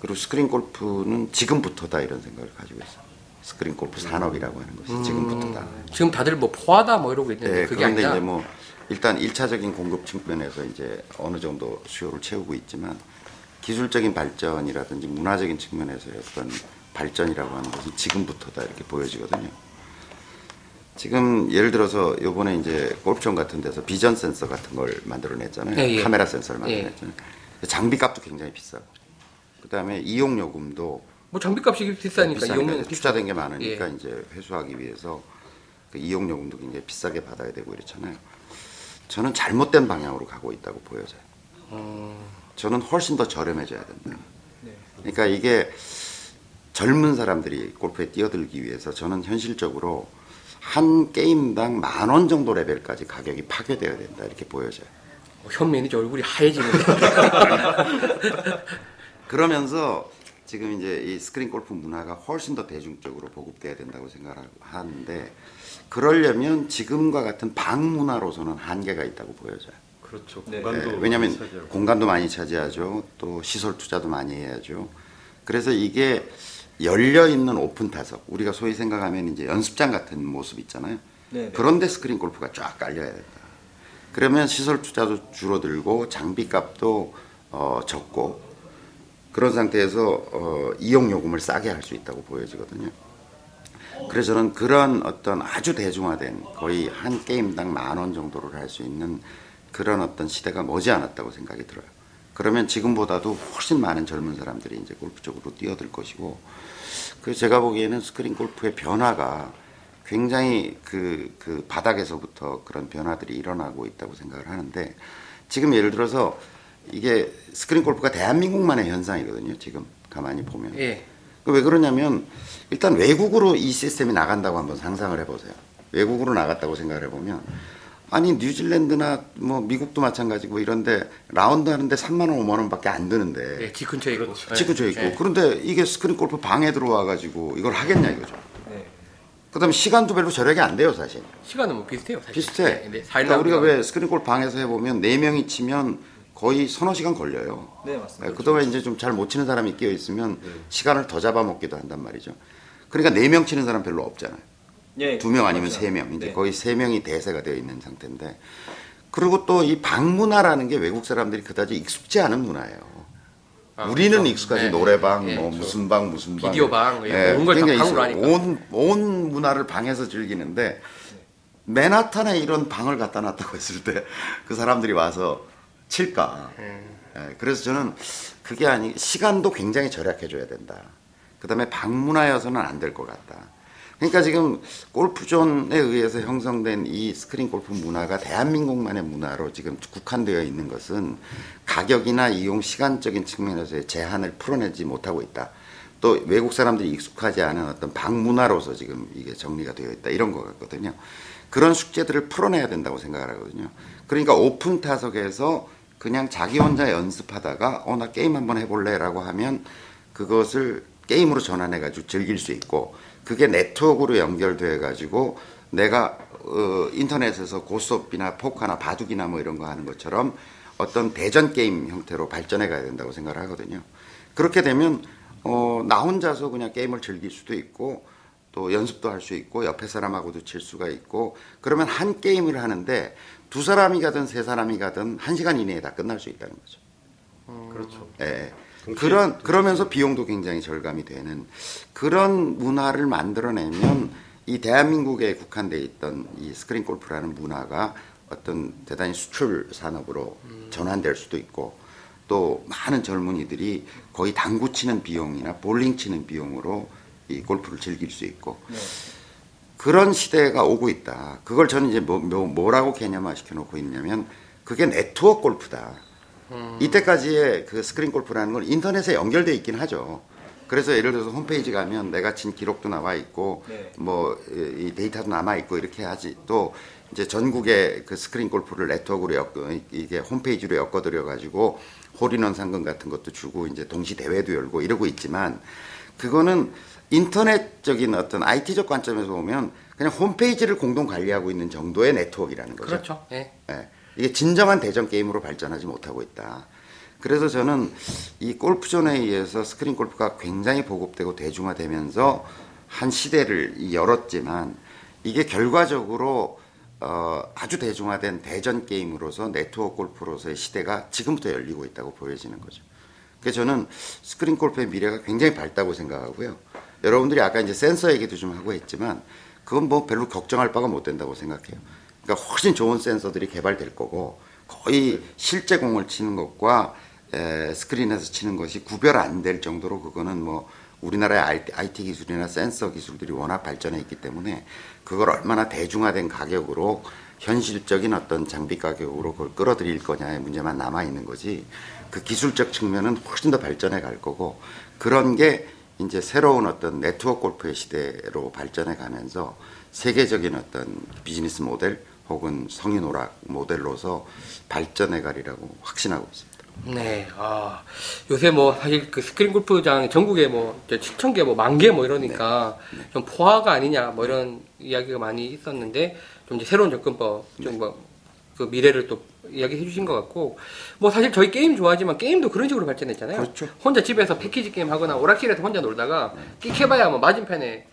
그리고 스크린 골프는 지금부터다 이런 생각을 가지고 있어요. 스크린 골프 산업이라고 하는 것이 지금부터다. 지금 다들 뭐 포화다 뭐 이러고 있는데 네, 그게 그런데 아니라 이제 뭐 일단 일차적인 공급 측면에서 이제 어느 정도 수요를 채우고 있지만 기술적인 발전이라든지 문화적인 측면에서의 어떤 발전이라고 하는 것은 지금부터다 이렇게 보여지거든요. 지금 예를 들어서 요번에 이제 골프장 같은 데서 비전 센서 같은 걸 만들어냈잖아요. 예, 예. 카메라 센서를 만들어냈잖아요. 장비 값도 굉장히 비싸고 그다음에 이용 요금도 뭐 장비값이 비싸니까 이제 투자된 게 많으니까 예. 이제 회수하기 위해서 그 이용 요금도 굉장히 비싸게 받아야 되고 이렇잖아요. 저는 잘못된 방향으로 가고 있다고 보여져요. 어, 저는 훨씬 더 저렴해져야 된다. 네. 그러니까 이게 젊은 사람들이 골프에 뛰어들기 위해서 저는 현실적으로 한 게임당 만 원 정도 레벨까지 가격이 파괴되어야 된다 이렇게 보여져요. 어, 현 매니저 얼굴이 하얘지는데 그러면서 지금 이제 이 스크린 골프 문화가 훨씬 더 대중적으로 보급돼야 된다고 생각하는데 그러려면 지금과 같은 방 문화로서는 한계가 있다고 보여져요. 그렇죠. 네. 공간도 예, 왜냐하면 많이 차지하고. 공간도 많이 차지하죠. 또 시설 투자도 많이 해야죠. 그래서 이게 열려 있는 오픈 타석 우리가 소위 생각하면 이제 연습장 같은 모습 있잖아요. 네, 네. 그런데 스크린 골프가 쫙 깔려야 된다. 그러면 시설 투자도 줄어들고 장비 값도 어, 적고 그런 상태에서 어, 이용 요금을 싸게 할 수 있다고 보여지거든요. 그래서 저는 그런 어떤 아주 대중화된 거의 한 게임당 만 원 정도를 할 수 있는 그런 어떤 시대가 머지않았다고 생각이 들어요. 그러면 지금보다도 훨씬 많은 젊은 사람들이 이제 골프 쪽으로 뛰어들 것이고, 그래서 제가 보기에는 스크린 골프의 변화가 굉장히 그, 그 바닥에서부터 그런 변화들이 일어나고 있다고 생각을 하는데, 지금 예를 들어서 이게 스크린 골프가 대한민국만의 현상이거든요. 지금 가만히 보면. 예. 그왜 그러냐면 일단 외국으로 이 시스템이 나간다고 한번 상상을 해보세요. 외국으로 나갔다고 생각을 해보면 아니 뉴질랜드나 뭐 미국도 마찬가지고 이런데 라운드 하는데 3만 원, 5만 원밖에 안 드는데 예, 집 근처에 있고 집 근처에 있고 예. 그런데 이게 스크린 골프 방에 들어와 가지고 이걸 하겠냐 이거죠. 네. 그다음에 시간도 별로 절약이 안 돼요 사실. 시간은 뭐 비슷해요 사실 비슷해. 네, 네, 4일 그러니까 우리가 왜 스크린 골프 방에서 해 보면 네 명이 치면 거의 서너 시간 걸려요. 네, 맞습니다. 네, 그동안 이제 좀 잘 못 치는 사람이 끼어 있으면 시간을 더 잡아먹기도 한단 말이죠. 그러니까 네명 치는 사람 별로 없잖아요. 예, 두명 아니면. 세 명. 이제 네. 거의 세 명이 대세가 되어 있는 상태인데. 그리고 또 이 방문화라는 게 외국 사람들이 그다지 익숙지 않은 문화예요. 아, 우리는 그렇죠. 익숙하지 네. 노래방, 예, 뭐 그렇죠. 무슨 방, 무슨 방, 비디오 방, 예, 온 걸다 굉장히 방으로 있어요. 하니까. 온, 온 문화를 방에서 즐기는데 맨하탄에 이런 방을 갖다 놨다고 했을 때 그 사람들이 와서 칠까? 예, 그래서 저는 그게 아니 시간도 굉장히 절약해 줘야 된다. 그다음에 방문하여서는 안 될 것 같다. 그러니까 지금 골프존에 의해서 형성된 이 스크린 골프 문화가 대한민국만의 문화로 지금 국한되어 있는 것은 가격이나 이용 시간적인 측면에서의 제한을 풀어내지 못하고 있다. 또 외국 사람들이 익숙하지 않은 어떤 방문화로서 지금 이게 정리가 되어 있다. 이런 것 같거든요. 그런 숙제들을 풀어내야 된다고 생각을 하거든요. 그러니까 오픈 타석에서 그냥 자기 혼자 연습하다가 어 나 게임 한번 해볼래라고 하면 그것을 게임으로 전환해가지고 즐길 수 있고 그게 네트워크로 연결돼 가지고 내가 어, 인터넷에서 고스톱이나 포카나 바둑이나 뭐 이런 거 하는 것처럼 어떤 대전 게임 형태로 발전해 가야 된다고 생각을 하거든요. 그렇게 되면 어, 나 혼자서 그냥 게임을 즐길 수도 있고 또 연습도 할 수 있고 옆에 사람하고도 칠 수가 있고 그러면 한 게임을 하는데 두 사람이 가든 세 사람이 가든 한 시간 이내에 다 끝날 수 있다는 거죠. 그렇죠. 예. 그런 그러면서 비용도 굉장히 절감이 되는 그런 문화를 만들어내면 이 대한민국에 국한돼 있던 이 스크린 골프라는 문화가 어떤 대단히 수출 산업으로 전환될 수도 있고 또 많은 젊은이들이 거의 당구 치는 비용이나 볼링 치는 비용으로 이 골프를 즐길 수 있고 네. 그런 시대가 오고 있다. 그걸 저는 이제 뭐, 뭐, 뭐라고 개념화 시켜놓고 있냐면 그게 네트워크 골프다. 이때까지의 그 스크린 골프라는 건 인터넷에 연결돼 있긴 하죠. 그래서 예를 들어서 홈페이지 가면 내가 친 기록도 나와 있고 네. 뭐이 데이터도 남아 있고 이렇게 하지 또 이제 전국의 그 스크린 골프를 네트워크로 엮어 이게 홈페이지로 엮어드려 가지고 홀인원 상금 같은 것도 주고 이제 동시 대회도 열고 이러고 있지만 그거는 인터넷적인 어떤 IT적 관점에서 보면 그냥 홈페이지를 공동 관리하고 있는 정도의 네트워크라는 거죠. 그렇죠. 예. 예. 이게 진정한 대전 게임으로 발전하지 못하고 있다. 그래서 저는 이 골프존에 의해서 스크린 골프가 굉장히 보급되고 대중화되면서 한 시대를 열었지만 이게 결과적으로 어, 아주 대중화된 대전 게임으로서 네트워크 골프로서의 시대가 지금부터 열리고 있다고 보여지는 거죠. 그래서 저는 스크린 골프의 미래가 굉장히 밝다고 생각하고요. 여러분들이 아까 이제 센서 얘기도 좀 하고 했지만 그건 뭐 별로 걱정할 바가 못 된다고 생각해요. 그러니까 훨씬 좋은 센서들이 개발될 거고 거의 실제 공을 치는 것과 에, 스크린에서 치는 것이 구별 안 될 정도로 그거는 뭐 우리나라의 IT 기술이나 센서 기술들이 워낙 발전해 있기 때문에 그걸 얼마나 대중화된 가격으로 현실적인 어떤 장비 가격으로 그걸 끌어들일 거냐의 문제만 남아 있는 거지 그 기술적 측면은 훨씬 더 발전해 갈 거고 그런 게 이제 새로운 어떤 네트워크 골프의 시대로 발전해 가면서 세계적인 어떤 비즈니스 모델 혹은 성인 오락 모델로서 발전해 가리라고 확신하고 있습니다. 네, 아, 요새 뭐, 사실 그 스크린 골프장 전국에 뭐, 7천 개, 뭐, 만 개 뭐 이러니까 좀 포화가 아니냐, 뭐 이런 이야기가 많이 있었는데, 좀 이제 새로운 접근법, 좀 뭐, 그 미래를 또 이야기해 주신 것 같고, 뭐 사실 저희 게임 좋아하지만 게임도 그런 식으로 발전했잖아요. 그렇죠. 혼자 집에서 패키지 게임 하거나 오락실에서 혼자 놀다가, 끽해봐야 뭐 맞은편에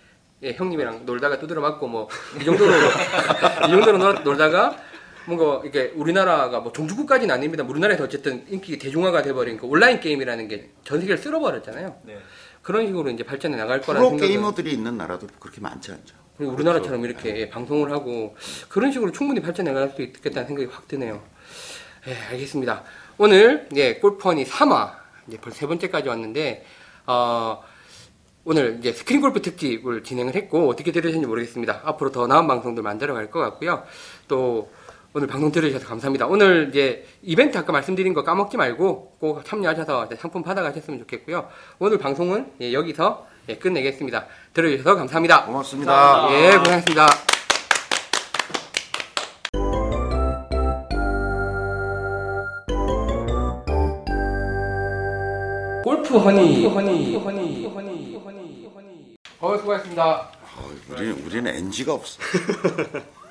예, 형님이랑 놀다가 두드려 맞고 뭐, 이 정도로, 이 정도로 놀, 놀다가, 뭔가 이게 우리나라가 뭐 종주국까지는 아닙니다. 우리나라에서 어쨌든 인기 대중화가 돼버린 그 온라인 게임이라는 게 전 세계를 쓸어버렸잖아요. 네. 그런 식으로 이제 발전해 나갈 거라는 프로 게이머들이 있는 나라도 그렇게 많지 않죠. 그리고 우리나라처럼 이렇게 예, 방송을 하고 그런 식으로 충분히 발전해 나갈 수 있겠다는 생각이 확 드네요. 예, 알겠습니다. 오늘 예, 골프원이 3화 이제 벌써 세 번째까지 왔는데 어, 오늘 이제 스크린 골프 특집을 진행을 했고 어떻게 들으셨는지 모르겠습니다. 앞으로 더 나은 방송들 만들어 갈 것 같고요. 또 오늘 방송 들으셔서 감사합니다. 오늘 이제 이벤트 아까 말씀드린 거 까먹지 말고 꼭 참여하셔서 상품 받아가셨으면 좋겠고요. 오늘 방송은 예, 여기서 예, 끝내겠습니다. 들어주셔서 감사합니다. 고맙습니다. 예, 고생하셨습니다. 골프 허니, 허니, 허니, 허니, 허니, 허니. 어, 수고하셨습니다. 어, 우리는 우리는 NG가 없어.